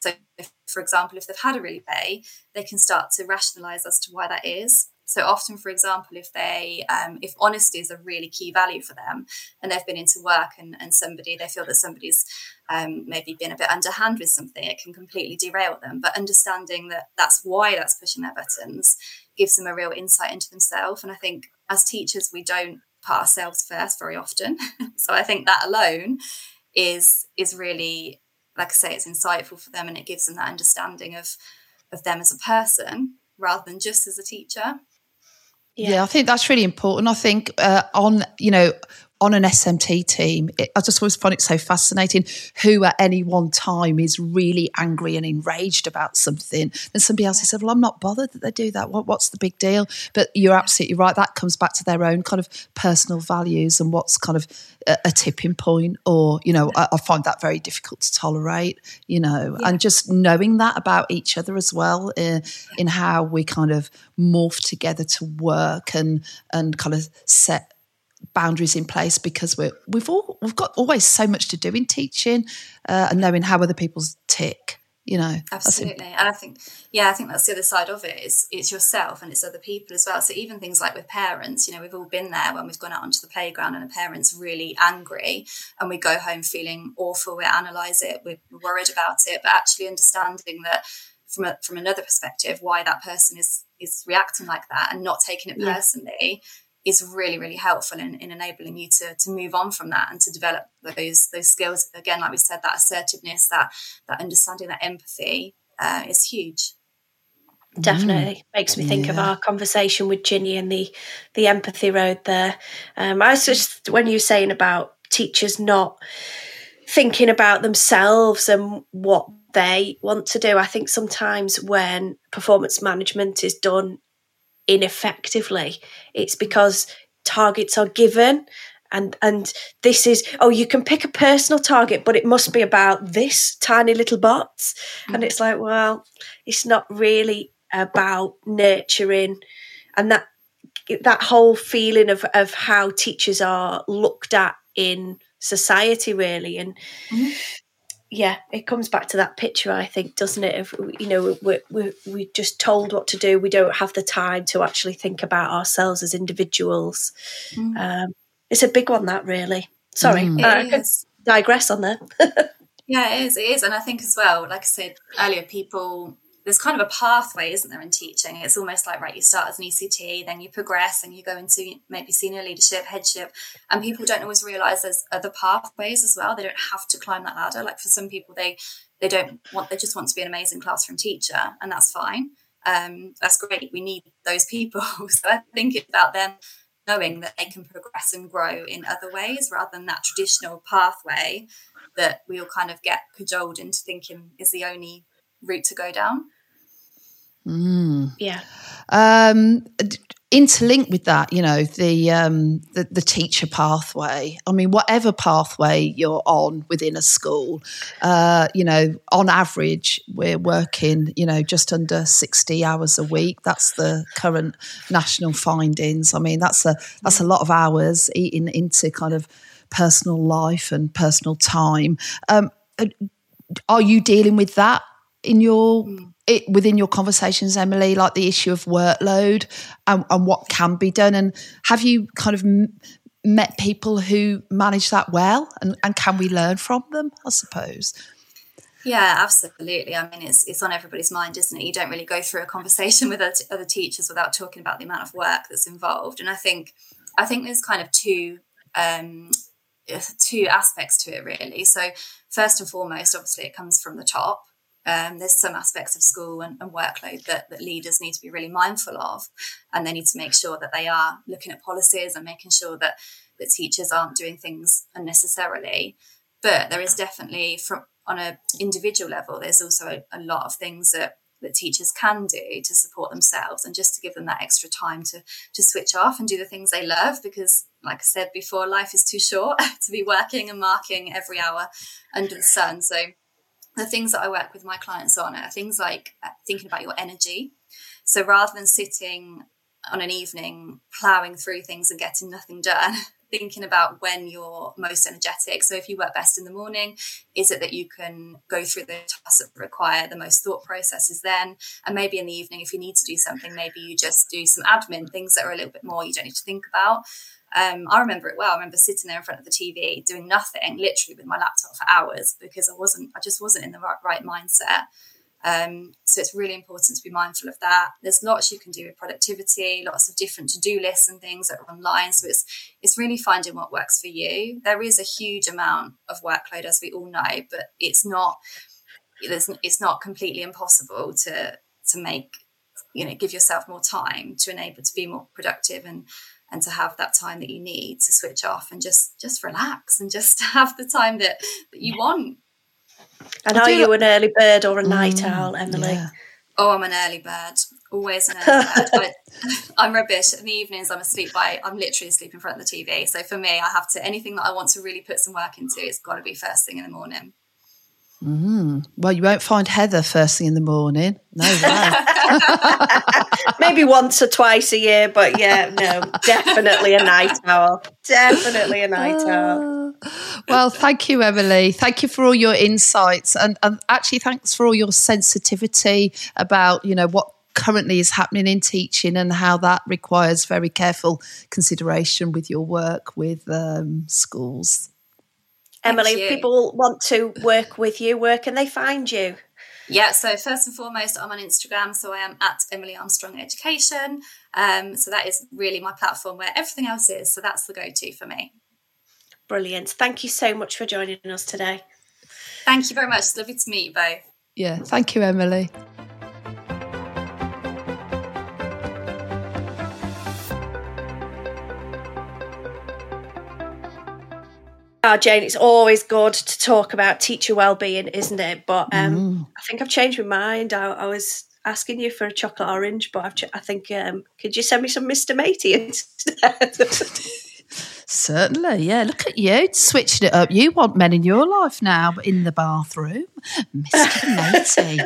So, if, for example, if they've had a really pay, they can start to rationalize as to why that is. So often, for example, if they um, if honesty is a really key value for them, and they've been into work and, and somebody they feel that somebody's um, maybe been a bit underhand with something, it can completely derail them. But understanding that that's why that's pushing their buttons gives them a real insight into themselves. And I think as teachers, we don't put ourselves first very often. so I think that alone is is really, like I say, it's insightful for them and it gives them that understanding of of them as a person rather than just as a teacher. Yeah, yeah I think that's really important. I think uh, on you know on an SMT team, it, I just always find it so fascinating who at any one time is really angry and enraged about something. And somebody else has said, Well, I'm not bothered that they do that. What, what's the big deal? But you're absolutely right. That comes back to their own kind of personal values and what's kind of a, a tipping point, or, you know, I, I, find that very difficult to tolerate, you know, yeah. and just knowing that about each other as well uh, in how we kind of morph together to work and, and kind of set boundaries in place because we're we've all we've got always so much to do in teaching uh, and knowing how other people's tick you know. Absolutely. And i think yeah i think that's the other side of it is it's yourself and it's other people as well. So even things like with parents you know we've all been there when we've gone out onto the playground and a parent's really angry and we go home feeling awful we analyze it we're worried about it but actually understanding that from a, from another perspective why that person is is reacting like that and not taking it personally is really really helpful in, in enabling you to to move on from that and to develop those those skills again like we said that assertiveness that that understanding that empathy uh, is huge definitely mm. makes me think yeah. of our conversation with Ginny and the the empathy road there um, I was just when you were saying about teachers not thinking about themselves and what they want to do I think sometimes when performance management is done ineffectively. It's because targets are given and and this is oh you can pick a personal target but it must be about this tiny little box mm. and it's like well it's not really about nurturing and that that whole feeling of of how teachers are looked at in society really and mm-hmm. Yeah it comes back to that picture i think doesn't it? If you know we're, we're, we're just told what to do. We don't have the time to actually think about ourselves as individuals. Mm. um, it's a big one that really. Sorry mm. uh, i could digress on there yeah it is it is. And i think as well like i said earlier people there's kind of a pathway, isn't there, in teaching? It's almost like, right, you start as an ECT, then you progress and you go into maybe senior leadership, headship. And people don't always realize there's other pathways as well. They don't have to climb that ladder. Like for some people, they they don't want, they just want to be an amazing classroom teacher, and that's fine. Um, that's great. We need those people. so I think it's about them knowing that they can progress and grow in other ways rather than that traditional pathway that we all kind of get cajoled into thinking is the only route to go down. Mm. Yeah. Um, interlinked with that, you know, the, um, the, the teacher pathway. I mean, whatever pathway you're on within a school, uh, you know, on average, we're working, you know, just under sixty hours a week. That's the current national findings. I mean, that's a that's a lot of hours eating into kind of personal life and personal time. Um, are you dealing with that in your mm it within your conversations, Emily, like the issue of workload and, and what can be done? And have you kind of m- met people who manage that well? And, and can we learn from them, I suppose? Yeah, absolutely. I mean, it's it's on everybody's mind, isn't it? You don't really go through a conversation with other, teachers without talking about the amount of work that's involved. And I think I think there's kind of two um, two aspects to it, really. So first and foremost, obviously, it comes from the top. Um, there's some aspects of school and, and workload that, that leaders need to be really mindful of, and they need to make sure that they are looking at policies and making sure that that teachers aren't doing things unnecessarily. But there is definitely, from on an individual level, there's also a, a lot of things that that teachers can do to support themselves and just to give them that extra time to to switch off and do the things they love because like I said before life is too short to be working and marking every hour under the sun so the things that I work with my clients on are things like uh, thinking about your energy. So rather than sitting on an evening plowing through things and getting nothing done, thinking about when you're most energetic. So if you work best in the morning, is it that you can go through the tasks that require the most thought processes then? And maybe in the evening, if you need to do something, maybe you just do some admin, things that are a little bit more you don't need to think about. Um, I remember it well. I remember sitting there in front of the TV doing nothing, literally with my laptop for hours because I wasn't, I just wasn't in the right, right mindset. Um, so it's really important to be mindful of that. There's lots you can do with productivity, lots of different to-do lists and things that are online. So it's it's really finding what works for you. There is a huge amount of workload, as we all know, but it's not it's, it's not completely impossible to to make you know give yourself more time to enable to be more productive and and to have that time that you need to switch off and just just relax and just have the time that, that you want. And are you an early bird or a night mm, owl, Emily? Yeah. Oh, I'm an early bird. Always an early bird. I, am rubbish. In the evenings, I'm asleep by, I'm literally asleep in front of the TV. So for me, I have to, anything that I want to really put some work into, it's got to be first thing in the morning. Mm. Well, you won't find Heather first thing in the morning. No way. Maybe once or twice a year, but yeah, no, definitely a night owl. Definitely a night uh, owl. Well, thank you, Emily. Thank you for all your insights, and, and actually, thanks for all your sensitivity about you know what currently is happening in teaching and how that requires very careful consideration with your work with um, schools. Emily, if people want to work with you, where can they find you? Yeah, so first and foremost, I'm on Instagram, so I am at Emily Armstrong Education. Um, so that is really my platform where everything else is. So that's the go to for me. Brilliant. Thank you so much for joining us today. Thank you very much. It's lovely to meet you both. Yeah, thank you, Emily. Oh, Jane, it's always good to talk about teacher well-being, isn't it? But um, mm. I think I've changed my mind. I, I, was asking you for a chocolate orange, but I've ch- i think um, could you send me some Mr. Matey instead? Certainly, yeah. Look at you switching it up. You want men in your life now, but in the bathroom, Mr. Matey.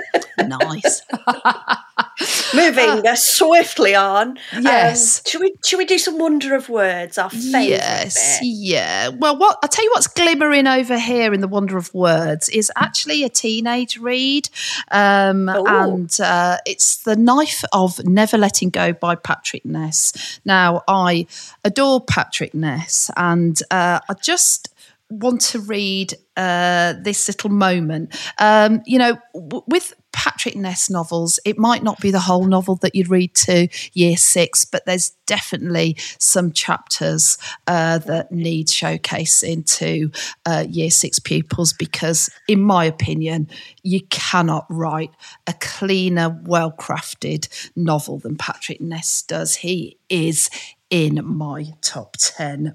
nice. Moving uh, swiftly on. Yes. Um, should we should we do some wonder of words? Our favourite. Yes, bit? yeah. Well, what I'll tell you what's glimmering over here in the wonder of words is actually a teenage read, um, Oh. and uh, it's the Knife of Never Letting Go by Patrick Ness. Now, I adore Patrick Ness, and uh, I just want to read uh, this little moment. Um, you know, w- with Patrick Ness novels, it might not be the whole novel that you'd read to year six, but there's definitely some chapters uh, that need showcasing to uh, year six pupils because, in my opinion, you cannot write a cleaner, well crafted novel than Patrick Ness does. He is in my top 10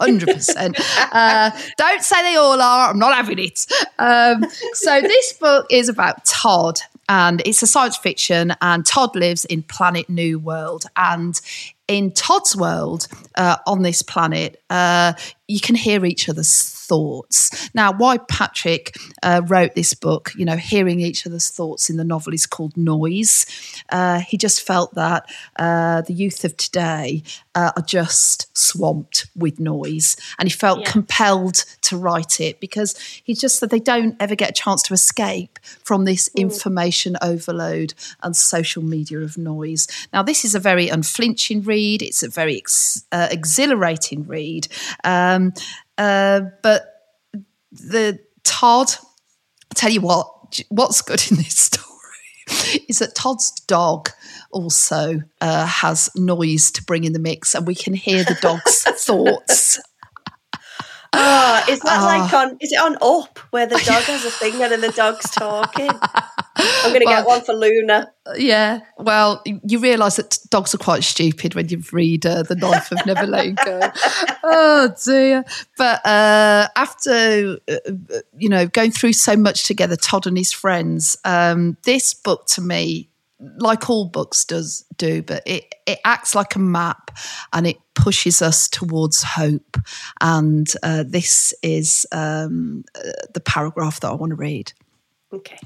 100%. Uh, don't say they all are. I'm not having it. Um, so, this book is about Todd, and it's a science fiction, and Todd lives in Planet New World. And in Todd's world uh, on this planet, uh, you can hear each other's thoughts. Now, why Patrick uh, wrote this book, you know, hearing each other's thoughts in the novel is called noise. Uh, he just felt that uh, the youth of today uh, are just swamped with noise, and he felt Yeah. compelled to write it because he just said they don't ever get a chance to escape from this information overload and social media of noise. Now, this is a very unflinching read. It's a very ex- exhilarating read, um, uh, but the Todd. I tell you what, what's good in this story is that Todd's dog also uh, has noise to bring in the mix, and we can hear the dog's thoughts. Oh, is that Ah. like on? Is it on Up where the dog has a thing and then the dog's talking? I'm going to Well- get one for Luna. Yeah, well, you realise that dogs are quite stupid when you read uh, The Knife of Never Letting Go. oh dear! But uh, after uh, uh, you know going through so much together, Todd and his friends, um, this book to me, like all books does do, but it it acts like a map and it pushes us towards hope. And uh, this is um, uh, the paragraph that I want to read. Okay.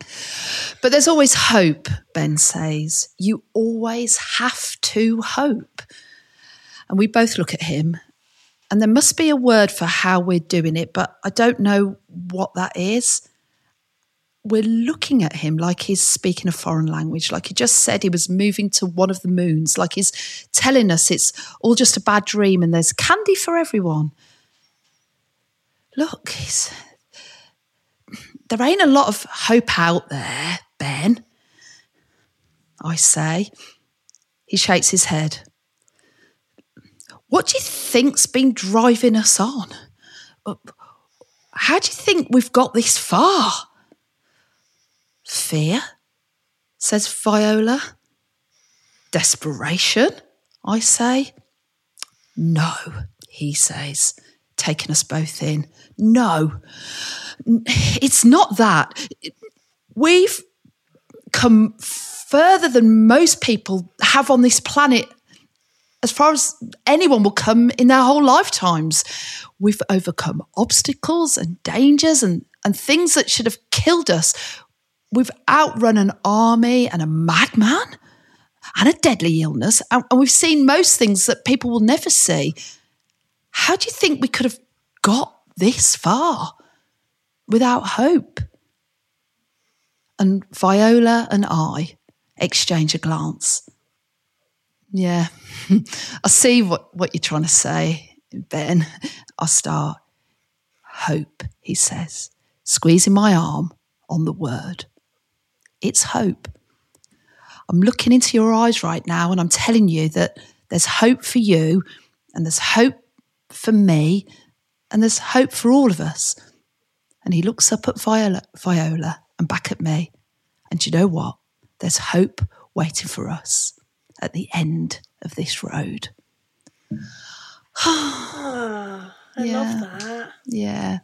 But there's always hope, Ben says. You always have to hope. And we both look at him, and there must be a word for how we're doing it, but I don't know what that is. We're looking at him like he's speaking a foreign language, like he just said he was moving to one of the moons, like he's telling us it's all just a bad dream and there's candy for everyone. Look, he's there ain't a lot of hope out there, Ben. I say. He shakes his head. What do you think's been driving us on? Uh, How do you think we've got this far? Fear, says Viola. Desperation, I say. No, he says, taking us both in. No, it's not that. We've come further than most people have on this planet, as far as anyone will come in their whole lifetimes. We've overcome obstacles and dangers and, and things that should have killed us. We've outrun an army and a madman and a deadly illness, and, and we've seen most things that people will never see. How do you think we could have got this far without hope? And Viola and I exchange a glance. Yeah, I see what, what you're trying to say, Ben. I start. Hope, he says, squeezing my arm on the word. It's hope. I'm looking into your eyes right now and I'm telling you that there's hope for you and there's hope for me and there's hope for all of us. And he looks up at Viola, Viola and back at me. And you know what? There's hope waiting for us at the end of this road. Oh, I Yeah. love that. Yeah.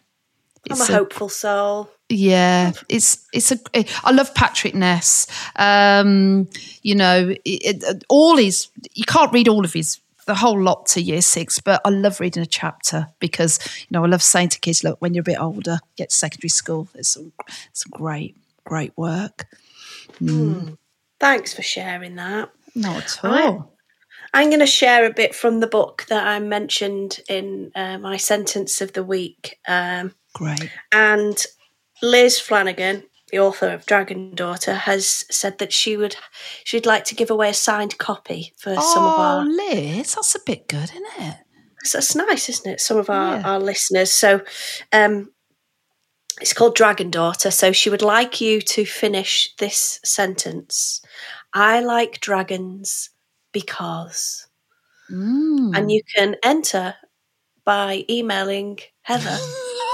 I'm It's a hopeful soul. Yeah, it's it's a. I love Patrick Ness. Um, you know, it, it, all his you can't read all of his the whole lot to year six, but I love reading a chapter because you know I love saying to kids, look, when you're a bit older, get to secondary school. It's some some great great work. Mm. Thanks for sharing that. Not at all. I'm going to share a bit from the book that I mentioned in uh, my sentence of the week. Um, Great. And Liz Flanagan, the author of Dragon Daughter, has said that she would she'd like to give away a signed copy for oh, some of our. Liz, that's a bit good, isn't it? That's nice, isn't it? Some of our, yeah. our listeners. So, um, it's called Dragon Daughter. So she would like you to finish this sentence. I like dragons because. Mm. And you can enter by emailing Heather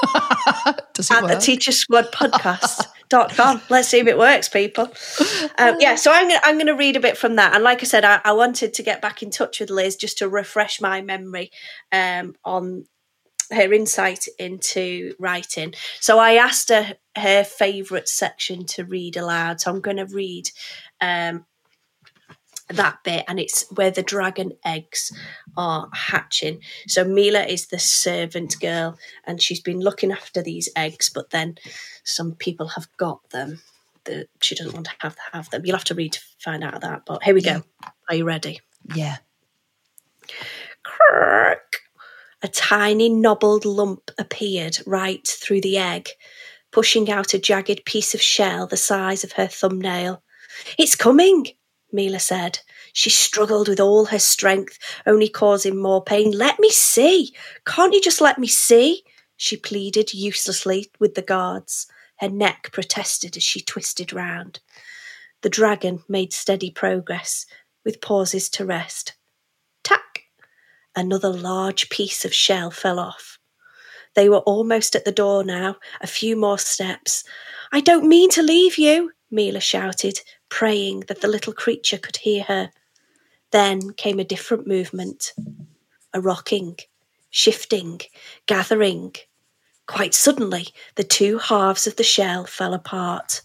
Does at it the work? Teacher Squad podcast. Dot com. Let's see if it works, people. Um, yeah, so I'm gonna I'm gonna read a bit from that, and like I said, I, I wanted to get back in touch with Liz just to refresh my memory um, on her insight into writing. So I asked her her favourite section to read aloud. So I'm going to read um, that bit, and it's where the dragon eggs are hatching. So Mila is the servant girl, and she's been looking after these eggs, but then some people have got them. That she doesn't want to have have them. You'll have to read to find out that. But here we go. Are you ready? Yeah. Crack. A tiny nobbled lump appeared right through the egg, pushing out a jagged piece of shell the size of her thumbnail. It's coming, Mila said. She struggled with all her strength, only causing more pain. Let me see. Can't you just let me see? She pleaded uselessly with the guards. Her neck protested as she twisted round. The dragon made steady progress, with pauses to rest. Tack! Another large piece of shell fell off. They were almost at the door now, a few more steps. I don't mean to leave you, Mila shouted, praying that the little creature could hear her. Then came a different movement a rocking, shifting, gathering. Quite suddenly, the two halves of the shell fell apart.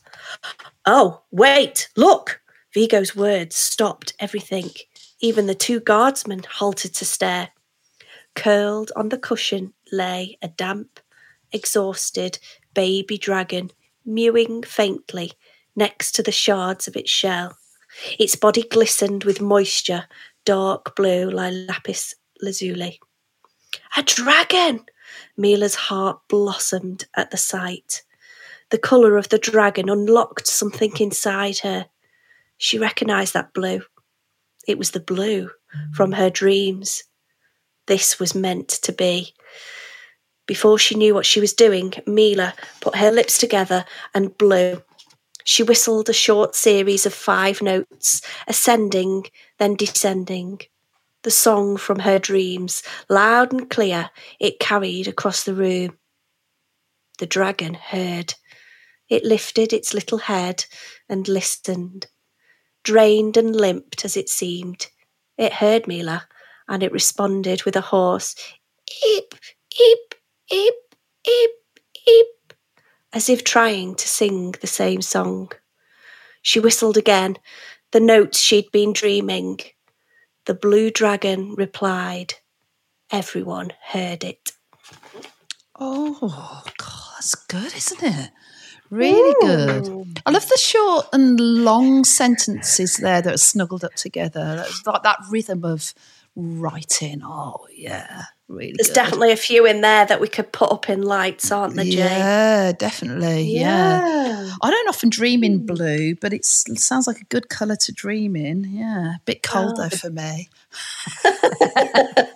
Oh, wait, look! Vigo's words stopped everything. Even the two guardsmen halted to stare. Curled on the cushion lay a damp, exhausted baby dragon, mewing faintly next to the shards of its shell. Its body glistened with moisture, dark blue like lapis lazuli. A dragon! Mila's heart blossomed at the sight. The colour of the dragon unlocked something inside her. She recognised that blue. It was the blue from her dreams. This was meant to be. Before she knew what she was doing, Mila put her lips together and blew. She whistled a short series of five notes, ascending, then descending. The song from her dreams, loud and clear, it carried across the room. The dragon heard. It lifted its little head and listened. Drained and limped as it seemed, it heard Mila, and it responded with a hoarse eep, eep, eep, eep, eep, as if trying to sing the same song. She whistled again, the notes she'd been dreaming. The blue dragon replied. Everyone heard it. Oh, God, that's good, isn't it? Really good. I love the short and long sentences there that are snuggled up together. That's like that rhythm of writing. Oh, yeah. Really There's good. definitely a few in there that we could put up in lights, aren't there, Jane? Yeah, definitely. Yeah. Yeah. I don't often dream in hmm. blue, but it's, it sounds like a good colour to dream in. Yeah. A bit cold Oh. though for me.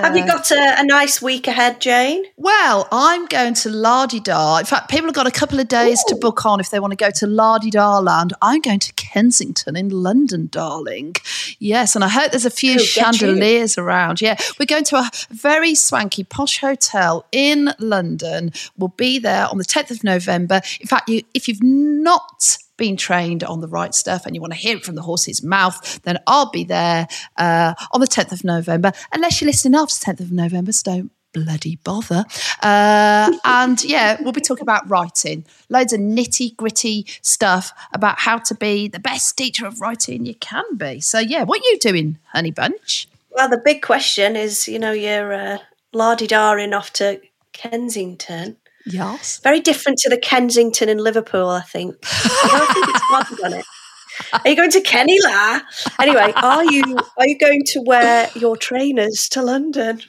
Have you got a, a nice week ahead, Jane? Well, I'm going to Lardida. In fact, people have got a couple of days to book on if they want to go to Lardida land. I'm going to Kensington in London, darling. Yes, and I hope there's a few chandeliers around. Yeah, we're going to a very swanky posh hotel in London. We'll be there on the 10th of November. In fact, you, if you've not been trained on the right stuff and you want to hear it from the horse's mouth, then I'll be there uh, on the 10th of November. Unless you're listening after the 10th of November, so don't bloody bother. Uh, and yeah, we'll be talking about writing, loads of nitty gritty stuff about how to be the best teacher of writing you can be. So yeah, what are you doing, honey bunch? Well, the big question is, you know, you're uh, lardy-darring off to Kensington. Yes. Very different to the Kensington in Liverpool, I think. I don't think it's hard on it. Are you going to Kenny La? Anyway, are you are you going to wear your trainers to London?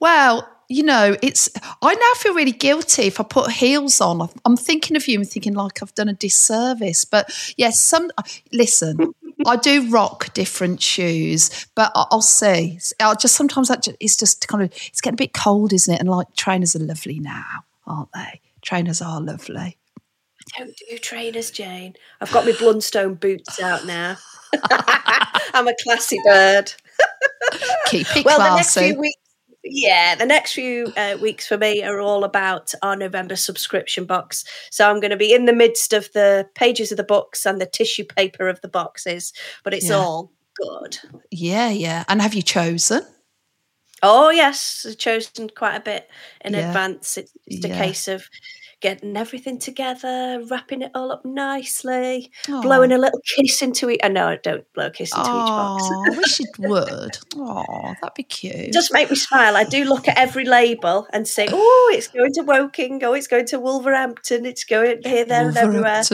Well, you know, it's. I now feel really guilty if I put heels on. I'm thinking of you and thinking like I've done a disservice. But yes, some. Listen, I do rock different shoes, but I- I'll see. I just sometimes that ju- it's just kind of it's getting a bit cold, isn't it? And like trainers are lovely now, aren't they? Trainers are lovely. I don't do trainers, Jane. I've got my Blundstone boots out now. I'm a classy bird. Keep it Well, the next classy. few weeks, yeah, the next few uh, weeks for me are all about our November subscription box. So I'm going to be in the midst of the pages of the books and the tissue paper of the boxes, but it's Yeah. all good. yeah, yeah. And have you chosen? Oh yes, I've chosen quite a bit in Yeah. advance. It's just Yeah. a case of getting everything together, wrapping it all up nicely, Aw. blowing a little kiss into it. I know I don't blow a kiss into each box. I wish it would. Oh, that'd be cute. Just make me smile. I do look at every label and say, "Oh, it's going to Woking. Oh, it's going to Wolverhampton. It's going here, there, and everywhere."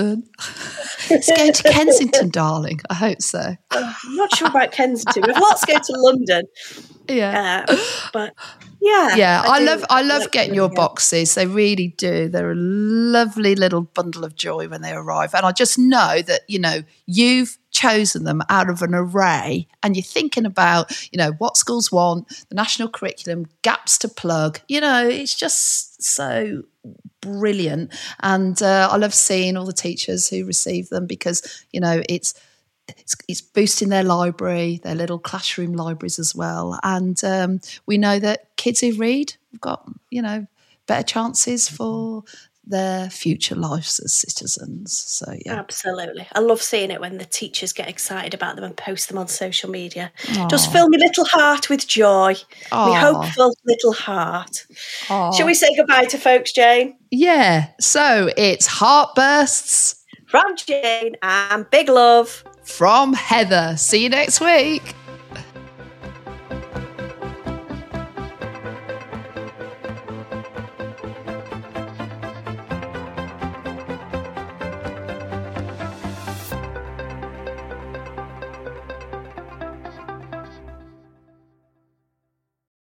It's going to Kensington, darling. I hope so. I'm not sure about Kensington. We've lots go to London, Yeah. uh, but yeah, Yeah, I, do love I love like getting your boxes. They really do. They're a lovely little bundle of joy when they arrive. And I just know that, you know, you've chosen them out of an array and you're thinking about, you know, what schools want, the national curriculum, gaps to plug. You know, it's just so brilliant. And uh, I love seeing all the teachers who receive them because, you know, it's it's, it's boosting their library, their little classroom libraries as well. And um, we know that kids who read have got, you know, better chances for their future lives as citizens. So, yeah. Absolutely. I love seeing it when the teachers get excited about them and post them on social media. Aw. Just fill my little heart with joy. My hopeful little heart. Aw. Shall we say goodbye to folks, Jane? Yeah. So it's Heartbursts From Jane and big love. From Heather. See you next week.